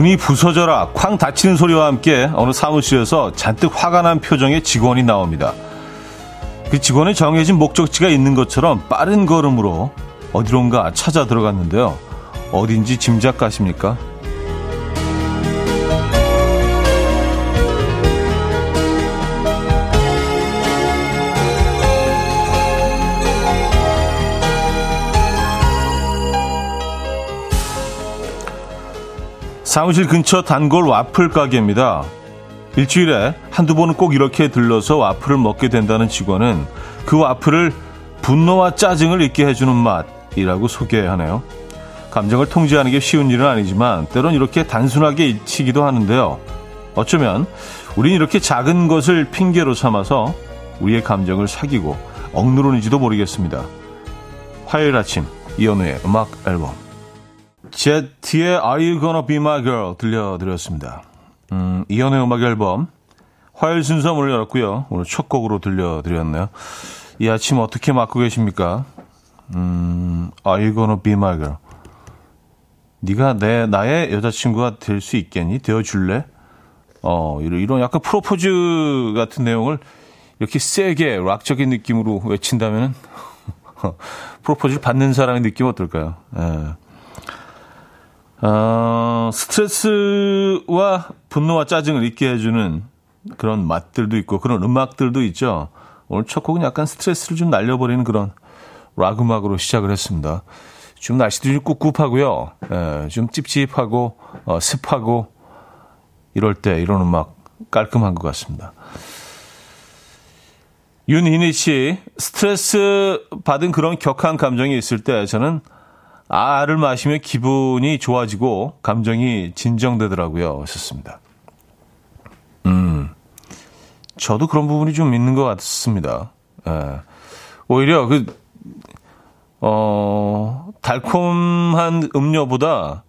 문이 부서져라 쾅 닫히는 소리와 함께 어느 사무실에서 잔뜩 화가 난 표정의 직원이 나옵니다. 그 직원의 정해진 목적지가 있는 것처럼 빠른 걸음으로 어디론가 찾아 들어갔는데요. 어딘지 짐작 가십니까? 사무실 근처 단골 와플 가게입니다. 일주일에 한두 번은 꼭 이렇게 들러서 와플을 먹게 된다는 직원은 그 와플을 분노와 짜증을 잊게 해주는 맛이라고 소개하네요. 감정을 통제하는 게 쉬운 일은 아니지만 때론 이렇게 단순하게 잊히기도 하는데요. 어쩌면 우린 이렇게 작은 것을 핑계로 삼아서 우리의 감정을 사귀고 억누르는지도 모르겠습니다. 화요일 아침 이연우의 음악 앨범 제티의 Are You Gonna Be My Girl 들려드렸습니다. 음, 이연의 음악 앨범 화요일 순서 문을 열었고요. 오늘 첫 곡으로 들려드렸네요. 이 아침 어떻게 맞고 계십니까? 음, Are You Gonna Be My Girl 네가 내 나의 여자친구가 될 수 있겠니? 되어줄래? 어 이런, 이런 약간 프로포즈 같은 내용을 이렇게 세게 락적인 느낌으로 외친다면은 프로포즈를 받는 사람의 느낌 어떨까요? 예. 어, 스트레스와 분노와 짜증을 잊게 해주는 그런 맛들도 있고 그런 음악들도 있죠. 오늘 첫 곡은 약간 스트레스를 좀 날려버리는 그런 락 음악으로 시작을 했습니다. 좀 날씨도 좀 꿉꿉하고요. 예, 좀 찝찝하고 어, 습하고 이럴 때 이런 음악 깔끔한 것 같습니다. 윤희니 씨, 스트레스 받은 그런 격한 감정이 있을 때 저는 알을 마시면 기분이 좋아지고 감정이 진정되더라고요. 하셨습니다. 음, 저도 그런 부분이 좀 있는 것 같습니다. 예. 오히려 그, 어, 달콤한 음료보다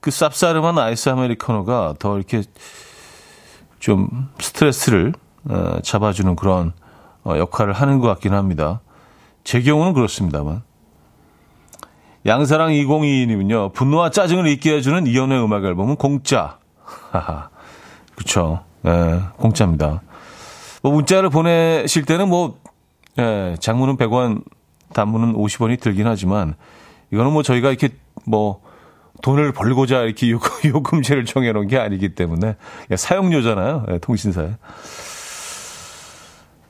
그 쌉싸름한 아이스 아메리카노가 더 이렇게 좀 스트레스를 어, 잡아주는 그런 어, 역할을 하는 것 같긴 합니다. 제 경우는 그렇습니다만. 양사랑 202님은요, 분노와 짜증을 잊게 해주는 이연의 음악 앨범은 공짜. 그쵸. 예, 공짜입니다. 뭐, 문자를 보내실 때는 뭐, 예, 장문은 100원, 단문은 50원이 들긴 하지만, 이거는 뭐 저희가 이렇게 뭐, 돈을 벌고자 이렇게 요금, 제를 정해놓은 게 아니기 때문에, 예, 사용료잖아요. 예, 통신사에.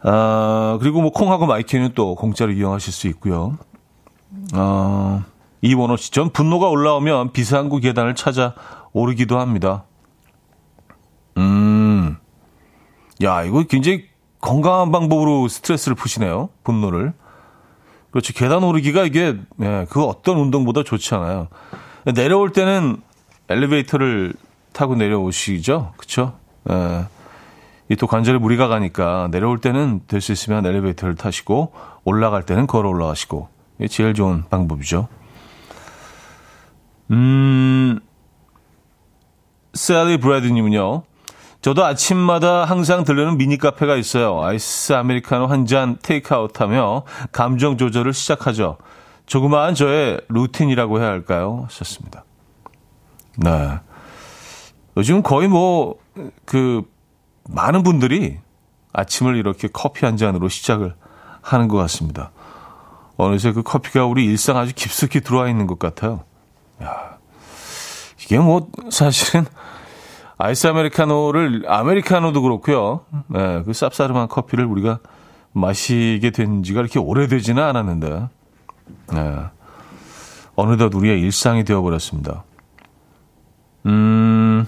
아, 그리고 뭐, 콩하고 마이K는 또 공짜로 이용하실 수 있고요. 어, 이원호 씨, 전 분노가 올라오면 비상구 계단을 찾아 오르기도 합니다. 음, 야, 이거 굉장히 건강한 방법으로 스트레스를 푸시네요. 분노를. 그렇죠. 계단 오르기가 이게, 예, 그 어떤 운동보다 좋지 않아요. 내려올 때는 엘리베이터를 타고 내려오시죠. 그쵸? 예. 이또 관절에 무리가 가니까 내려올 때는 될 수 있으면 엘리베이터를 타시고 올라갈 때는 걸어 올라가시고 이게 제일 좋은 방법이죠. 음, 셀리 브래드님은요. 저도 아침마다 항상 들르는 미니 카페가 있어요. 아이스 아메리카노 한 잔 테이크아웃 하며 감정 조절을 시작하죠. 조그마한 저의 루틴이라고 해야 할까요? 하셨습니다. 네. 요즘 거의 뭐, 그, 많은 분들이 아침을 이렇게 커피 한 잔으로 시작을 하는 것 같습니다. 어느새 그 커피가 우리 일상 아주 깊숙이 들어와 있는 것 같아요. 야, 이게 뭐 사실은 아이스 아메리카노를 아메리카노도 그렇고요. 네, 그 쌉싸름한 커피를 우리가 마시게 된 지가 이렇게 오래되지는 않았는데, 네, 어느덧 우리의 일상이 되어버렸습니다. 음,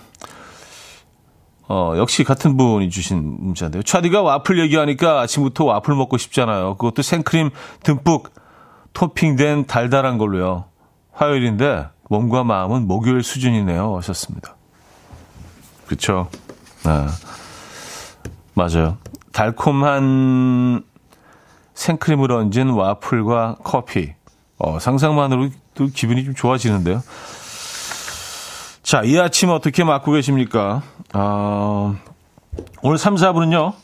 어, 역시 같은 분이 주신 문자인데요. 차디가 와플 얘기하니까 아침부터 와플 먹고 싶잖아요. 그것도 생크림 듬뿍 토핑된 달달한 걸로요. 화요일인데 몸과 마음은 목요일 수준이네요. 하셨습니다. 그렇죠. 네. 맞아요. 달콤한 생크림을 얹은 와플과 커피. 어, 상상만으로도 기분이 좀 좋아지는데요. 자, 이 아침 어떻게 맞고 계십니까? 어, 오늘 3, 4분은요,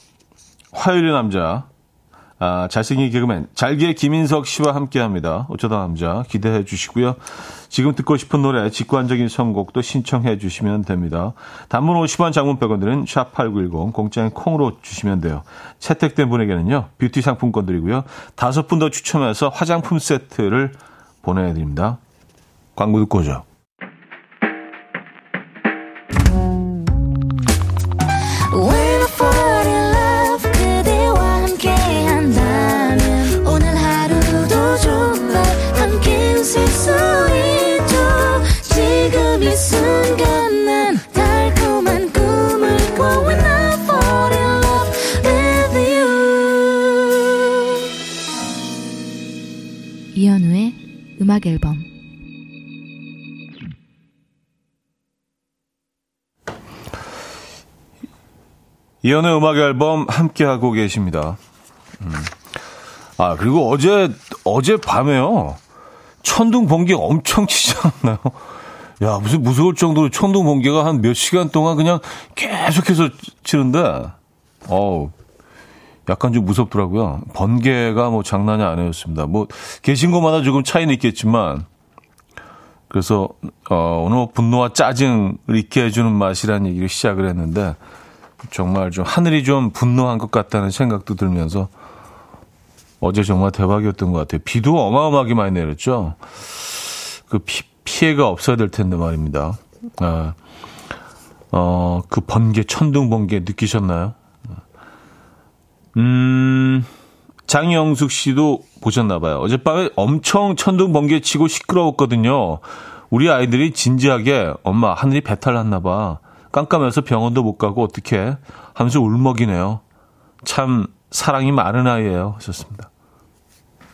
화요일의 남자, 아, 잘생긴 개그맨 잘게 김인석 씨와 함께합니다. 어쩌다 남자 기대해 주시고요. 지금 듣고 싶은 노래 직관적인 선곡도 신청해 주시면 됩니다. 단문 50원 장문 100원들은 샵8910 공짜인 콩으로 주시면 돼요. 채택된 분에게는요. 뷰티 상품권 드리고요. 다섯 분 더 추첨해서 화장품 세트를 보내드립니다. 광고 듣고 오죠. 음악 앨범 이연의 음악 앨범 함께 하고 계십니다. 음. 아, 그리고 어제, 어제 밤에요. 천둥 번개 엄청 치지 않나요? 야, 무슨 무서울 정도로 천둥 번개가 한 몇 시간 동안 그냥 계속해서 치는데, 어우, 약간 좀 무섭더라고요. 번개가 뭐 장난이 아니었습니다. 뭐 계신 곳마다 조금 차이는 있겠지만 그래서 어, 오늘 뭐 분노와 짜증을 잊게 해주는 맛이라는 얘기를 시작을 했는데 정말 좀 하늘이 좀 분노한 것 같다는 생각도 들면서 어제 정말 대박이었던 것 같아요. 비도 어마어마하게 많이 내렸죠. 그 피, 피해가 없어야 될 텐데 말입니다. 아, 어, 그 번개, 천둥 번개 느끼셨나요? 음, 장영숙 씨도 보셨나봐요. 어젯밤에 엄청 천둥 번개 치고 시끄러웠거든요. 우리 아이들이 진지하게 엄마 하늘이 배탈 났나봐. 깜깜해서 병원도 못 가고 어떻게 하면서 울먹이네요. 참 사랑이 많은 아이예요. 하셨습니다.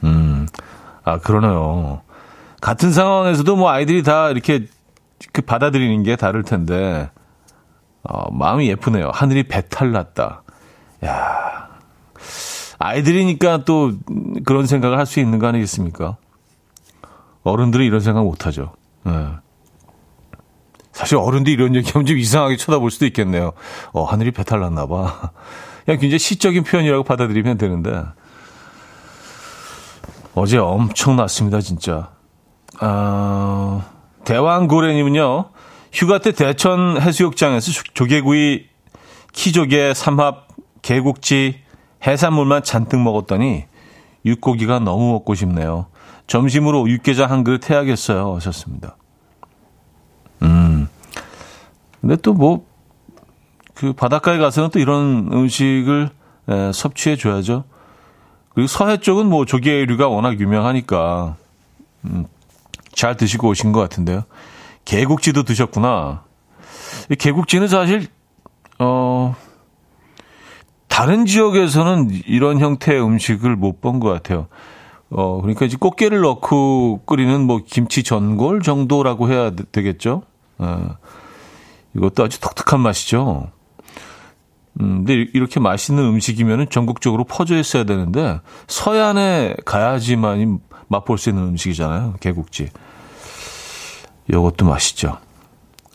음, 아 그러네요. 같은 상황에서도 뭐 아이들이 다 이렇게 그 받아들이는 게 다를 텐데 어, 마음이 예쁘네요. 하늘이 배탈 났다. 야 아이들이니까 또 그런 생각을 할 수 있는 거 아니겠습니까? 어른들은 이런 생각 못 하죠. 네. 사실 어른들이 이런 얘기하면 좀 이상하게 쳐다볼 수도 있겠네요. 어, 하늘이 배탈 났나 봐. 그냥 굉장히 시적인 표현이라고 받아들이면 되는데. 어제 엄청 났습니다, 진짜. 아, 대왕고래님은요, 휴가 때 대천 해수욕장에서 조개구이, 키조개, 삼합, 개국지, 해산물만 잔뜩 먹었더니 육고기가 너무 먹고 싶네요. 점심으로 육개장 한 그릇 해야겠어요. 하셨습니다. 음. 근데 또 뭐, 그 바닷가에 가서는 또 이런 음식을 에, 섭취해 줘야죠. 그리고 서해 쪽은 뭐 조개류가 워낙 유명하니까, 음, 잘 드시고 오신 것 같은데요. 개국지도 드셨구나. 이 개국지는 사실, 어, 다른 지역에서는 이런 형태의 음식을 못 본 것 같아요. 어, 그러니까 이제 꽃게를 넣고 끓이는 뭐 김치 전골 정도라고 해야 되겠죠? 어, 이것도 아주 독특한 맛이죠. 음, 근데 이렇게 맛있는 음식이면 전국적으로 퍼져 있어야 되는데 서해안에 가야지만이 맛볼 수 있는 음식이잖아요. 개국지. 이것도 맛있죠.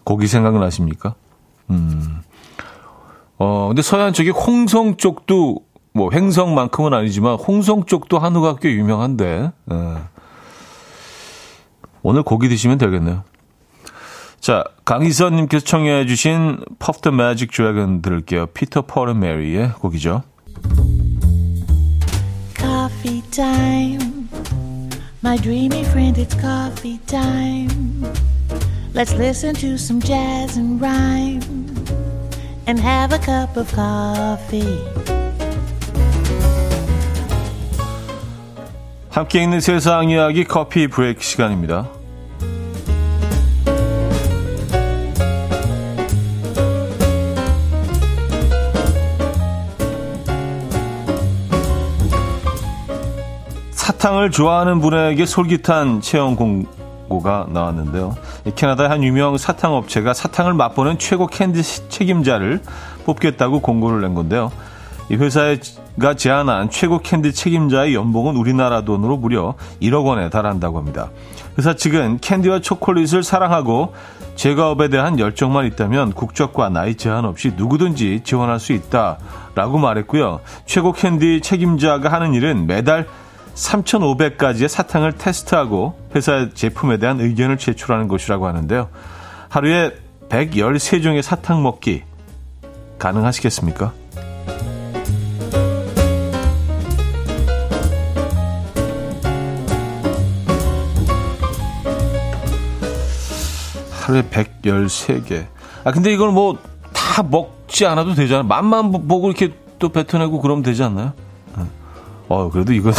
고기 생각나십니까? 음. 어, 근데 서해안 쪽이 홍성 쪽도 뭐 횡성만큼은 아니지만 홍성 쪽도 한우가 꽤 유명한데 예. 오늘 고기 드시면 되겠네요. 자, 강희선님께서 청해 주신 the Magic Dragon 들을게요. 피터 펄앤 메리의 곡이죠. Coffee time. My dreamy friend, it's coffee time. Let's listen to some jazz and rhyme. And have a cup of coffee. 함께 있는 세상 이야기 커피 브레이크 시간입니다. 사탕을 좋아하는 분에게 솔깃한 체험 공고가 나왔는데요. 캐나다의 한 유명 사탕 업체가 사탕을 맛보는 최고 캔디 책임자를 뽑겠다고 공고를 낸 건데요. 이 회사가 제안한 최고 캔디 책임자의 연봉은 우리나라 돈으로 무려 1억 원에 달한다고 합니다. 회사 측은 캔디와 초콜릿을 사랑하고 제과업에 대한 열정만 있다면 국적과 나이 제한 없이 누구든지 지원할 수 있다라고 말했고요. 최고 캔디 책임자가 하는 일은 매달 3,500가지의 사탕을 테스트하고 회사 제품에 대한 의견을 제출하는 것이라고 하는데요. 하루에 113종의 사탕 먹기 가능하시겠습니까? 하루에 113개. 아, 근데 이걸 뭐 다 먹지 않아도 되잖아요. 맛만 보고 이렇게 또 뱉어내고 그러면 되지 않나요? 네. 어, 그래도 이것도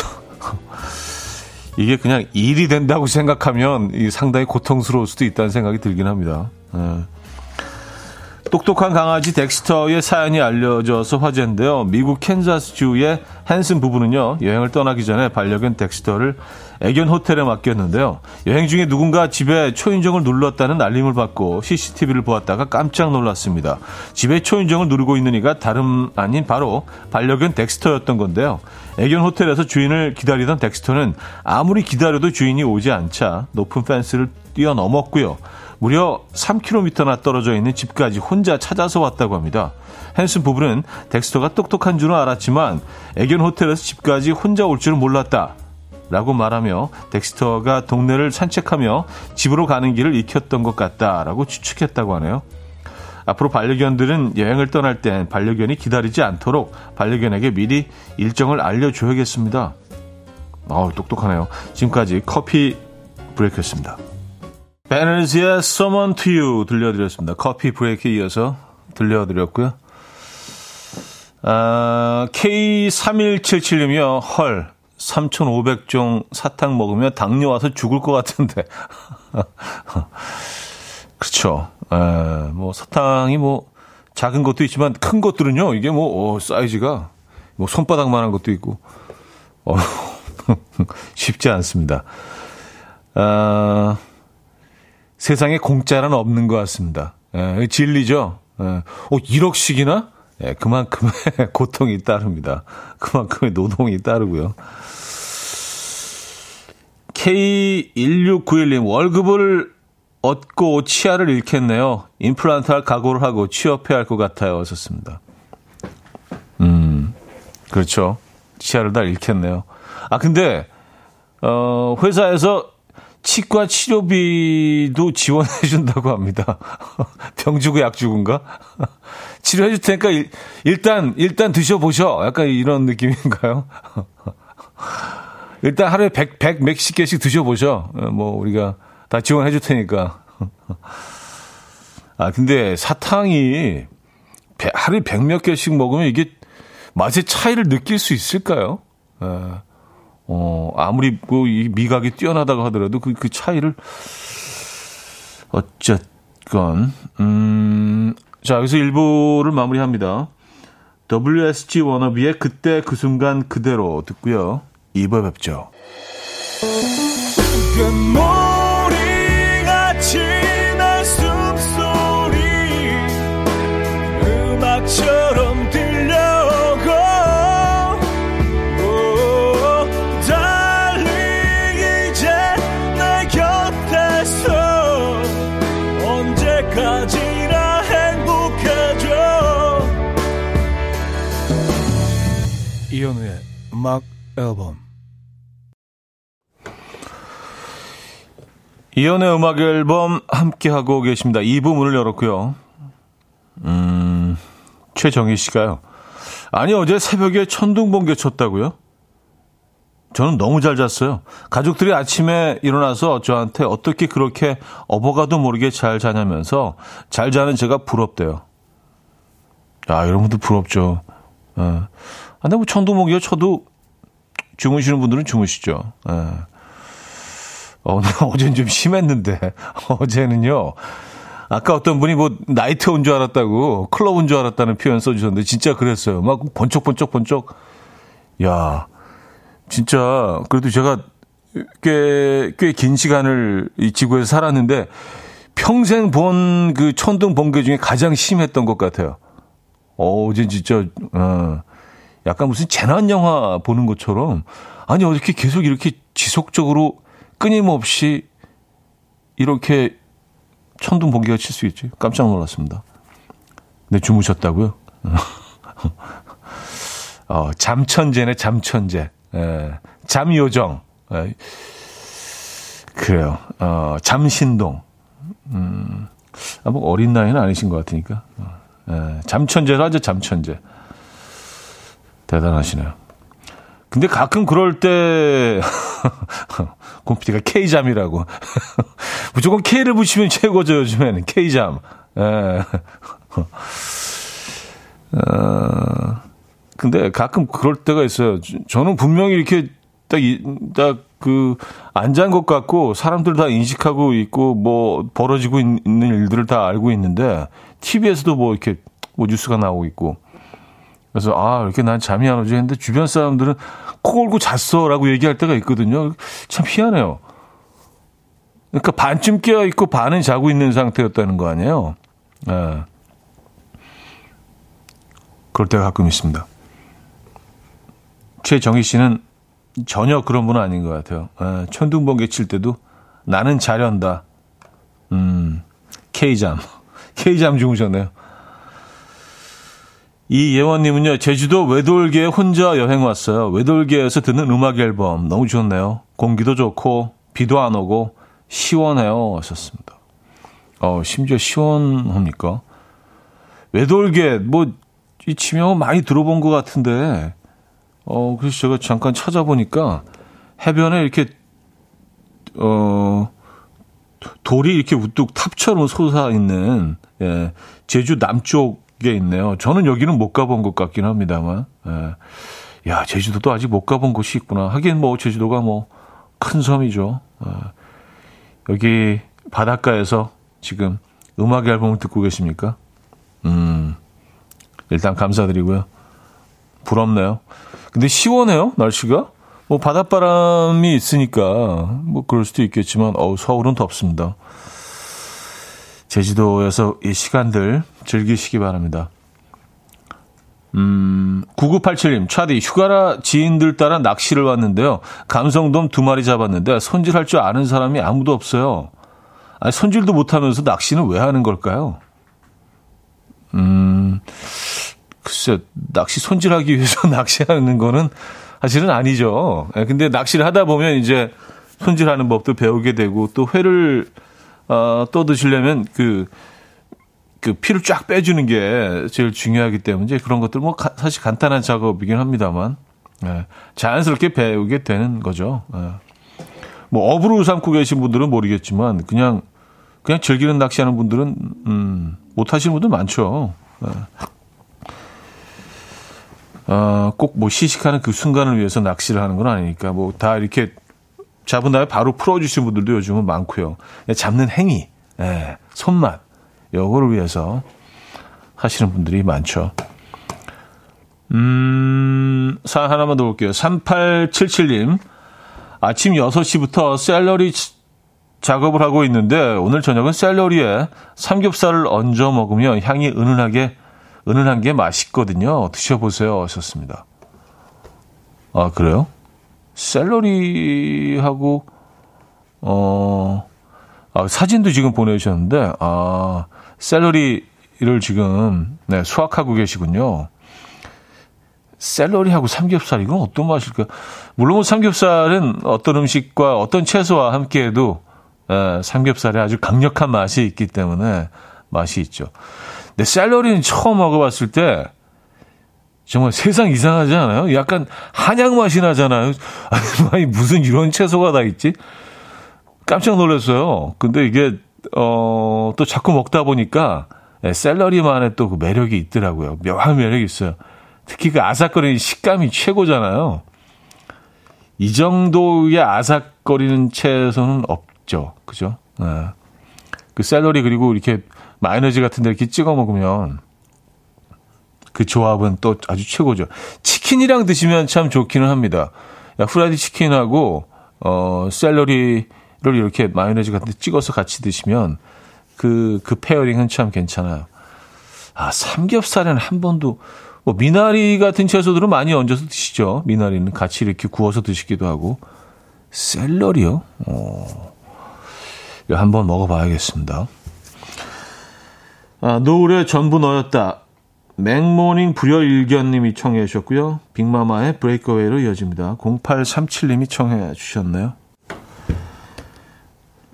이게 그냥 일이 된다고 생각하면 상당히 고통스러울 수도 있다는 생각이 들긴 합니다. 네. 똑똑한 강아지 덱스터의 사연이 알려져서 화제인데요. 미국 캔자스주의 헨슨 부부는요, 여행을 떠나기 전에 반려견 덱스터를 애견 호텔에 맡겼는데요. 여행 중에 누군가 집에 초인종을 눌렀다는 알림을 받고 CCTV를 보았다가 깜짝 놀랐습니다. 집에 초인종을 누르고 있는 이가 다름 아닌 바로 반려견 덱스터였던 건데요. 애견 호텔에서 주인을 기다리던 덱스터는 아무리 기다려도 주인이 오지 않자 높은 펜스를 뛰어넘었고요. 무려 3km나 떨어져 있는 집까지 혼자 찾아서 왔다고 합니다. 헨슨 부부는 덱스터가 똑똑한 줄은 알았지만 애견 호텔에서 집까지 혼자 올 줄은 몰랐다. 라고 말하며 덱스터가 동네를 산책하며 집으로 가는 길을 익혔던 것 같다라고 추측했다고 하네요. 앞으로 반려견들은 여행을 떠날 땐 반려견이 기다리지 않도록 반려견에게 미리 일정을 알려줘야겠습니다. 어우, 똑똑하네요. 지금까지 커피 브레이크였습니다. 베너즈의 Someone to You 들려드렸습니다. 커피 브레이크에 이어서 들려드렸고요. 아, K3177님이요. 헐. 3,500종 사탕 먹으면 당뇨 와서 죽을 것 같은데. 그렇죠. 에, 뭐 사탕이 뭐 작은 것도 있지만 큰 것들은요. 이게 뭐 어, 사이즈가 뭐 손바닥만한 것도 있고 어, 쉽지 않습니다. 아, 세상에 공짜는 없는 것 같습니다. 에, 진리죠. 에, 어, 1억씩이나? 예, 그만큼의 고통이 따릅니다. 그만큼의 노동이 따르고요. K1691님, 월급을 얻고 치아를 잃겠네요. 임플란트 할 각오를 하고 취업해야 할 것 같아요. 하셨습니다. 음, 그렇죠. 치아를 다 잃겠네요. 아, 근데, 어, 회사에서 치과 치료비도 지원해 준다고 합니다. 병 주고 약 주고인가? 치료해 줄 테니까 일, 단 일단 드셔 보셔. 약간 이런 느낌인가요? 일단 하루에 100, 100 몇십 개씩 드셔 보셔. 어, 뭐 우리가 다 지원해 줄 테니까. 아, 근데 사탕이 하루에 100 몇 개씩 먹으면 이게 맛의 차이를 느낄 수 있을까요? 어. 어, 아무리 뭐이 미각이 뛰어나다고 하더라도 그, 그 차이를 어쨌건 음, 자 여기서 1부를 마무리합니다. WSG 워너비의 그때 그 순간 그대로 듣고요. 2부 뵙죠. 이현우의 음악 앨범 이현우의 음악 앨범 함께하고 계십니다. 2부 문을 열었고요. 음, 최정희 씨가요. 아니, 어제 새벽에 천둥번개 쳤다고요? 저는 너무 잘 잤어요. 가족들이 아침에 일어나서 저한테 어떻게 그렇게 어버가도 모르게 잘 자냐면서 잘 자는 제가 부럽대요. 아, 여러분들 부럽죠. 어. 아, 근데 뭐 천둥목이요 쳐도 주무시는 분들은 주무시죠. 예. 어, 어제는 좀 심했는데, 어제는요, 아까 어떤 분이 뭐 나이트 온 줄 알았다고, 클럽 온 줄 알았다는 표현 써주셨는데, 진짜 그랬어요. 막 번쩍번쩍 번쩍. 야, 진짜, 그래도 제가 꽤, 꽤 긴 시간을 이 지구에서 살았는데, 평생 본 그 천둥 번개 중에 가장 심했던 것 같아요. 어, 어제 진짜, 어, 약간 무슨 재난 영화 보는 것처럼 아니 어떻게 계속 이렇게 지속적으로 끊임없이 이렇게 천둥 번개가 칠 수 있지? 깜짝 놀랐습니다. 네, 주무셨다고요? 어, 잠천재네, 잠천재. 예, 잠요정. 예, 그래요. 어, 잠신동. 음, 아, 뭐 어린 나이는 아니신 것 같으니까. 어, 예, 잠천재로 하죠, 잠천재. 대단하시네요. 근데 가끔 그럴 때, 곰피디가 K잠이라고. 무조건 K를 붙이면 최고죠, 요즘에는. K잠. 예. 어, 근데 가끔 그럴 때가 있어요. 저는 분명히 이렇게 딱, 딱, 그, 앉은 것 같고, 사람들 다 인식하고 있고, 뭐, 벌어지고 있는 일들을 다 알고 있는데, TV에서도 뭐, 이렇게, 뭐, 뉴스가 나오고 있고. 그래서, 아, 이렇게 난 잠이 안 오지 했는데, 주변 사람들은 코 골고 잤어. 라고 얘기할 때가 있거든요. 참 희한해요. 그러니까 반쯤 깨어 있고, 반은 자고 있는 상태였다는 거 아니에요? 예. 그럴 때가 가끔 있습니다. 최정희 씨는 전혀 그런 분은 아닌 것 같아요. 에, 천둥번개 칠 때도 나는 자련다. 음, K잠. K잠 주무셨네요. 이 예원님은요, 제주도 외돌개에 혼자 여행 왔어요. 외돌개에서 듣는 음악 앨범. 너무 좋네요. 공기도 좋고, 비도 안 오고, 시원해요. 하셨습니다. 어, 심지어 시원합니까? 외돌개, 뭐, 이 지명은 많이 들어본 것 같은데, 어, 그래서 제가 잠깐 찾아보니까 해변에 이렇게, 어, 돌이 이렇게 우뚝 탑처럼 솟아 있는, 예, 제주 남쪽 에 있네요. 저는 여기는 못 가본 것 같긴 합니다만, 예. 야, 제주도도 아직 못 가본 곳이 있구나. 하긴 뭐, 제주도가 뭐, 큰 섬이죠. 예. 여기 바닷가에서 지금 음악 앨범을 듣고 계십니까? 음, 일단 감사드리고요. 부럽네요. 근데 시원해요, 날씨가? 뭐 바닷바람이 있으니까 뭐 그럴 수도 있겠지만 어우 서울은 덥습니다. 제주도에서 이 시간들 즐기시기 바랍니다. 음, 9987님, 차디, 휴가라 지인들 따라 낚시를 왔는데요. 감성돔 두 마리 잡았는데 손질할 줄 아는 사람이 아무도 없어요. 아니, 손질도 못하면서 낚시는 왜 하는 걸까요? 음, 글쎄, 낚시 손질하기 위해서 낚시하는 거는 사실은 아니죠. 예, 근데 낚시를 하다 보면 이제 손질하는 법도 배우게 되고 또 회를 어, 떠 드시려면 그, 그 피를 쫙 빼주는 게 제일 중요하기 때문에 그런 것들 뭐 가, 사실 간단한 작업이긴 합니다만 예, 자연스럽게 배우게 되는 거죠. 예. 뭐 업으로 삼고 계신 분들은 모르겠지만 그냥 그냥 즐기는 낚시하는 분들은 음, 못 하시는 분들 많죠. 예. 어, 꼭 뭐 시식하는 그 순간을 위해서 낚시를 하는 건 아니니까 뭐 다 이렇게 잡은 다음에 바로 풀어주신 분들도 요즘은 많고요. 잡는 행위, 예, 손맛, 요거를 위해서 하시는 분들이 많죠. 음, 사연 하나만 더 볼게요. 3877님. 아침 6시부터 샐러리 작업을 하고 있는데 오늘 저녁은 샐러리에 삼겹살을 얹어 먹으면 향이 은은하게 은은한 게 맛있거든요. 드셔보세요. 하셨습니다. 아, 그래요? 샐러리하고, 어, 아, 사진도 지금 보내주셨는데, 아, 샐러리를 지금, 네, 수확하고 계시군요. 샐러리하고 삼겹살, 이건 어떤 맛일까요? 물론 뭐 삼겹살은 어떤 음식과 어떤 채소와 함께해도, 에, 삼겹살에 아주 강력한 맛이 있기 때문에 맛이 있죠. 근데 샐러리는 처음 먹어봤을 때 정말 세상 이상하지 않아요? 약간 한약 맛이 나잖아요. 아니, 무슨 이런 채소가 다 있지? 깜짝 놀랐어요. 근데 이게, 어, 또 자꾸 먹다 보니까 네, 샐러리만의 또 그 매력이 있더라고요. 묘한 매력이 있어요. 특히 그 아삭거리는 식감이 최고잖아요. 이 정도의 아삭거리는 채소는 없죠. 그죠? 네. 그 샐러리 그리고 이렇게 마요네즈 같은 데 이렇게 찍어 먹으면 그 조합은 또 아주 최고죠. 치킨이랑 드시면 참 좋기는 합니다. 후라이드 치킨하고 어 샐러리를 이렇게 마요네즈 같은 데 찍어서 같이 드시면 그, 그 pairing은 참 괜찮아요. 아, 삼겹살은 한 번도 뭐 미나리 같은 채소들은 많이 얹어서 드시죠. 미나리는 같이 이렇게 구워서 드시기도 하고 샐러리요? 어. 한번 먹어봐야겠습니다. 아, 노을에 전부 넣었다. 맥모닝 불여일견님이 청해 주셨고요. 빅마마의 Break Away로 이어집니다. 0837님이 청해 주셨네요.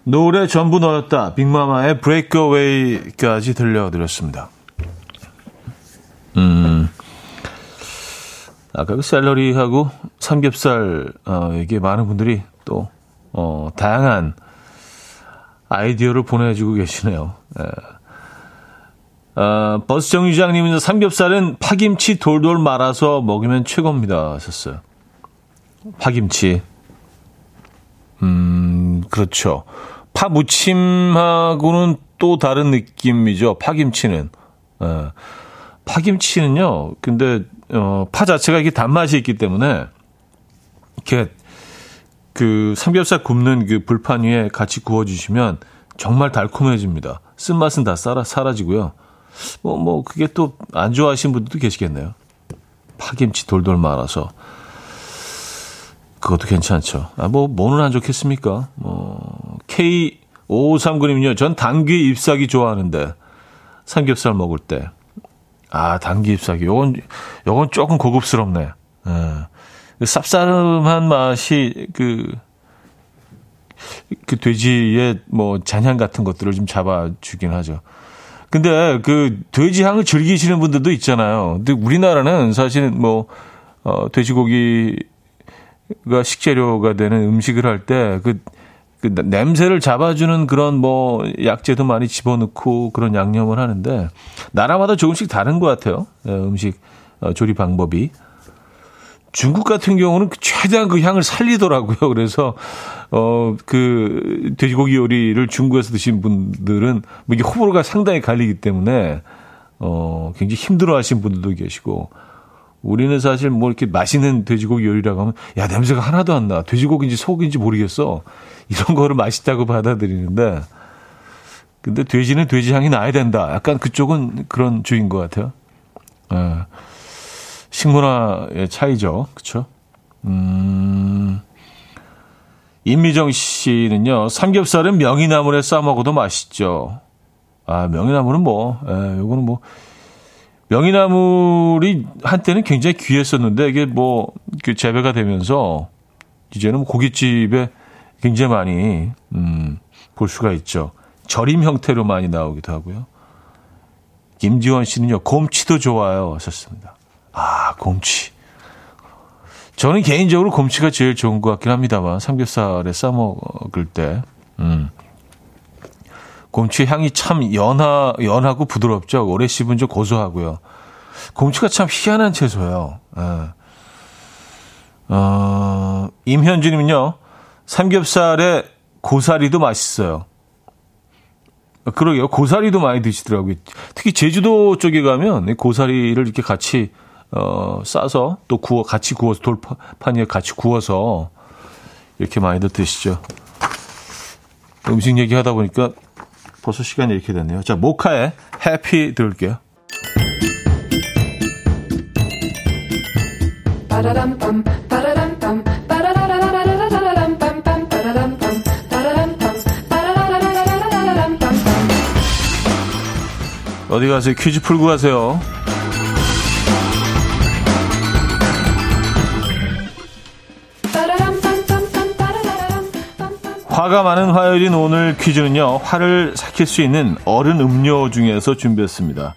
노래 전부 넣었다. 빅마마의 브레이크웨이까지 들려드렸습니다. 음, 아까 그 샐러리하고 삼겹살, 어, 이게 많은 분들이 또, 어, 다양한 아이디어를 보내주고 계시네요. 예. 어, 버스 정류장님은 삼겹살은 파김치 돌돌 말아서 먹으면 최고입니다. 하셨어요. 파김치. 음, 그렇죠. 파무침하고는 또 다른 느낌이죠. 파김치는. 예. 파김치는요, 근데, 어, 파 자체가 이게 단맛이 있기 때문에, 이렇게, 그, 삼겹살 굽는 그 불판 위에 같이 구워주시면 정말 달콤해집니다. 쓴맛은 다 사라, 사라지고요. 뭐, 뭐, 그게 또 안 좋아하시는 분들도 계시겠네요. 파김치 돌돌 말아서. 그것도 괜찮죠. 아, 뭐, 뭐는 안 좋겠습니까? 뭐, K5539님은요, 전 당귀 잎사귀 좋아하는데, 삼겹살 먹을 때. 아, 당귀 잎사귀. 요건, 요건 조금 고급스럽네. 예. 그 쌉싸름한 맛이, 그, 그 돼지의 뭐 잔향 같은 것들을 좀 잡아주긴 하죠. 근데 그 돼지 향을 즐기시는 분들도 있잖아요. 근데 우리나라는 사실은 뭐, 어, 돼지고기 가 식재료가 되는 음식을 할 때 그, 그 냄새를 잡아주는 그런 뭐 약재도 많이 집어넣고 그런 양념을 하는데 나라마다 조금씩 다른 것 같아요. 예, 음식 어, 조리 방법이. 중국 같은 경우는 최대한 그 향을 살리더라고요. 그래서 어 그 돼지고기 요리를 중국에서 드신 분들은 뭐 이게 호불호가 상당히 갈리기 때문에 어 굉장히 힘들어하신 분들도 계시고 우리는 사실 뭐 이렇게 맛있는 돼지고기 요리라고 하면 야 냄새가 하나도 안 나. 돼지고기인지 소고기인지 모르겠어. 이런 거를 맛있다고 받아들이는데 근데 돼지는 돼지 향이 나야 된다. 약간 그쪽은 그런 주인 것 같아요. 예. 식문화의 차이죠. 그렇죠? 음. 임미정 씨는요. 삼겹살은 명이나물에 싸 먹어도 맛있죠. 아, 명이나물은 뭐, 예, 요거는 뭐 명이나물이 한때는 굉장히 귀했었는데 이게 뭐 그 재배가 되면서 이제는 뭐 고깃집에 굉장히 많이 음, 볼 수가 있죠. 절임 형태로 많이 나오기도 하고요. 김지원 씨는요. 곰치도 좋아요. 하셨습니다. 아, 곰치. 저는 개인적으로 곰치가 제일 좋은 것 같긴 합니다만, 삼겹살에 싸 먹을 때, 음. 곰치 향이 참 연하, 연하고 부드럽죠. 오래 씹은 좀 고소하고요. 곰치가 참 희한한 채소예요. 예. 어, 임현주님은요, 삼겹살에 고사리도 맛있어요. 그러게요. 고사리도 많이 드시더라고요. 특히 제주도 쪽에 가면 고사리를 이렇게 같이 어, 싸서 또 구워, 같이 구워서 돌판 위에 같이 구워서 이렇게 많이들 드시죠. 음식 얘기 하다 보니까 벌써 시간이 이렇게 됐네요. 자, 모카의 해피 들을게요. 어디 가세요? 퀴즈 풀고 가세요. 화가 많은 화요일인 오늘 퀴즈는요, 화를 삭힐 수 있는 어른 음료 중에서 준비했습니다.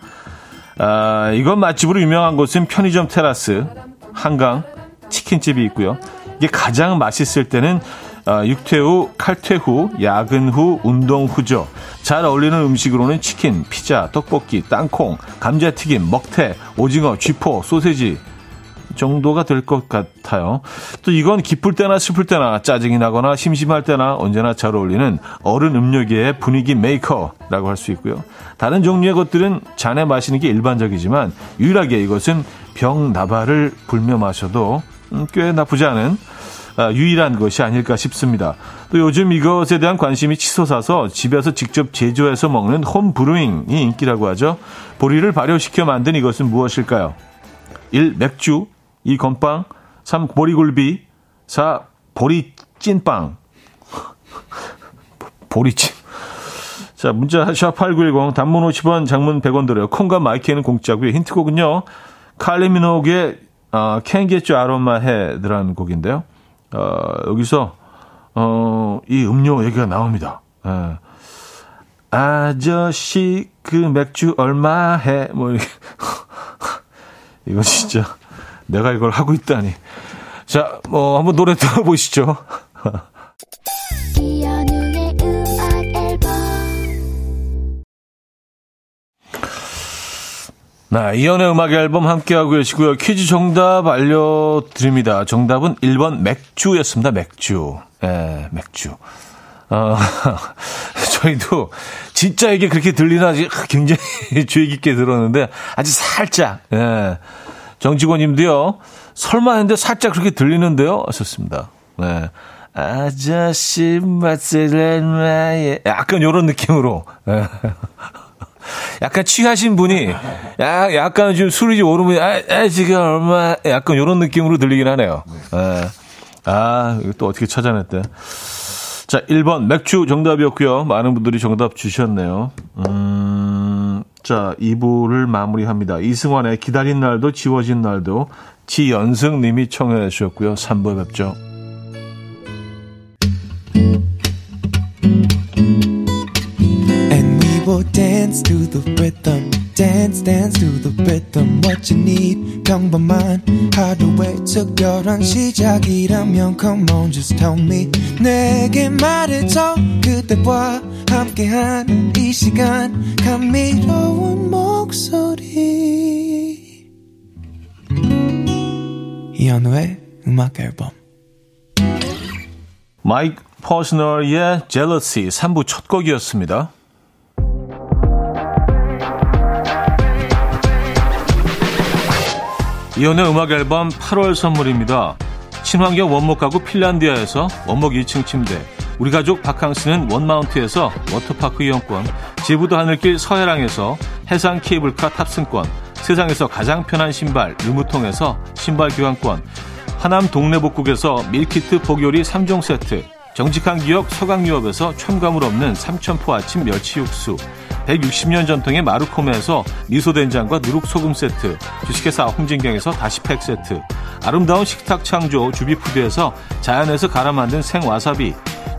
아, 이건 맛집으로 유명한 곳은 편의점 테라스, 한강, 치킨집이 있고요. 이게 가장 맛있을 때는 아, 육퇴 후, 칼퇴 후, 야근 후, 운동 후죠. 잘 어울리는 음식으로는 치킨, 피자, 떡볶이, 땅콩, 감자튀김, 먹태, 오징어, 쥐포, 소세지, 정도가 될 것 같아요. 또 이건 기쁠 때나 슬플 때나 짜증이 나거나 심심할 때나 언제나 잘 어울리는 어른 음료계의 분위기 메이커라고 할 수 있고요. 다른 종류의 것들은 잔에 마시는 게 일반적이지만 유일하게 이것은 병 나발을 불며 마셔도 음, 꽤 나쁘지 않은 아, 유일한 것이 아닐까 싶습니다. 또 요즘 이것에 대한 관심이 치솟아서 집에서 직접 제조해서 먹는 home brewing이 인기라고 하죠. 보리를 발효시켜 만든 이것은 무엇일까요? 1. 맥주 2. 건빵 3. 보리굴비 4. 보리찐빵 보리찜 자 문자 샵8910 단문 50원 장문 100원 들어요 콩과 마이키는 공짜고요 힌트곡은요 어, Get You Out of My Head라는 곡인데요 어, 여기서 어, 이 음료 얘기가 나옵니다 예. 아저씨 그 맥주 얼마 해? 뭐 이거 진짜 내가 이걸 하고 있다니. 자, 뭐 한번 노래 들어보시죠. 네, 이연의 음악 앨범 함께하고 계시고요. 퀴즈 정답 알려드립니다. 정답은 1번 맥주였습니다. 맥주. 예, 맥주. 어, 저희도 진짜 이게 그렇게 들리나 굉장히 주의 깊게 들었는데 아주 살짝, 예. 정직원 님도요, 설마 했는데 살짝 그렇게 들리는데요? 하셨습니다. 네. 아저씨 맛을마에 약간 요런 느낌으로. 예. 약간 취하신 분이 야, 약간 좀 술이 좀 오르면 아, 아 지금 얼마 약간 요런 느낌으로 들리긴 하네요. 예. 아, 이거 또 어떻게 찾아냈대. 자, 1번 맥주 정답이었고요. 많은 분들이 정답 주셨네요. 음, 자, 2부를 마무리합니다. 이승환의 기다린 날도 지워진 날도 지연승 님이 청해 주셨고요. 3부에 뵙죠. Will dance to the rhythm. Dance, dance to the rhythm. What you need, 평범한 하루의 특별한 시작이라면 Come on, just tell me. 내게 말해줘. 그대와 함께한 이 시간. 감미로운 목소리. 이현우의 음악 앨범. 마이크 퍼스널의 Jealousy 3부 첫 곡이었습니다. 이혼의 음악 앨범 8월 선물입니다. 친환경 원목 가구 핀란디아에서 원목 2층 침대, 우리 가족 바캉스는 원마운트에서 워터파크 이용권, 제부도 하늘길 서해랑에서 해상 케이블카 탑승권, 세상에서 가장 편한 신발 르무통에서 신발 교환권, 하남 동네복국에서 밀키트 복요리 3종 세트, 정직한 기업 서강유업에서 첨가물 없는 삼천포 아침 멸치 육수, 160년 전통의 마루코메에서 미소된장과 누룩소금 세트, 주식회사 홍진경에서 다시팩 세트, 아름다운 식탁 창조 주비푸드에서 자연에서 갈아 만든 생와사비,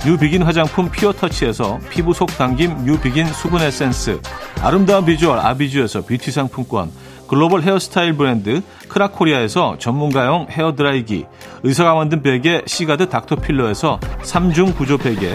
뉴비긴 화장품 피어터치에서 피부 속 당김 뉴비긴 수분 에센스, 아름다운 비주얼 아비주에서 뷰티 상품권, 글로벌 헤어스타일 브랜드 크라코리아에서 전문가용 헤어드라이기, 의사가 만든 베개 시가드 닥터필러에서 3중 구조 베개,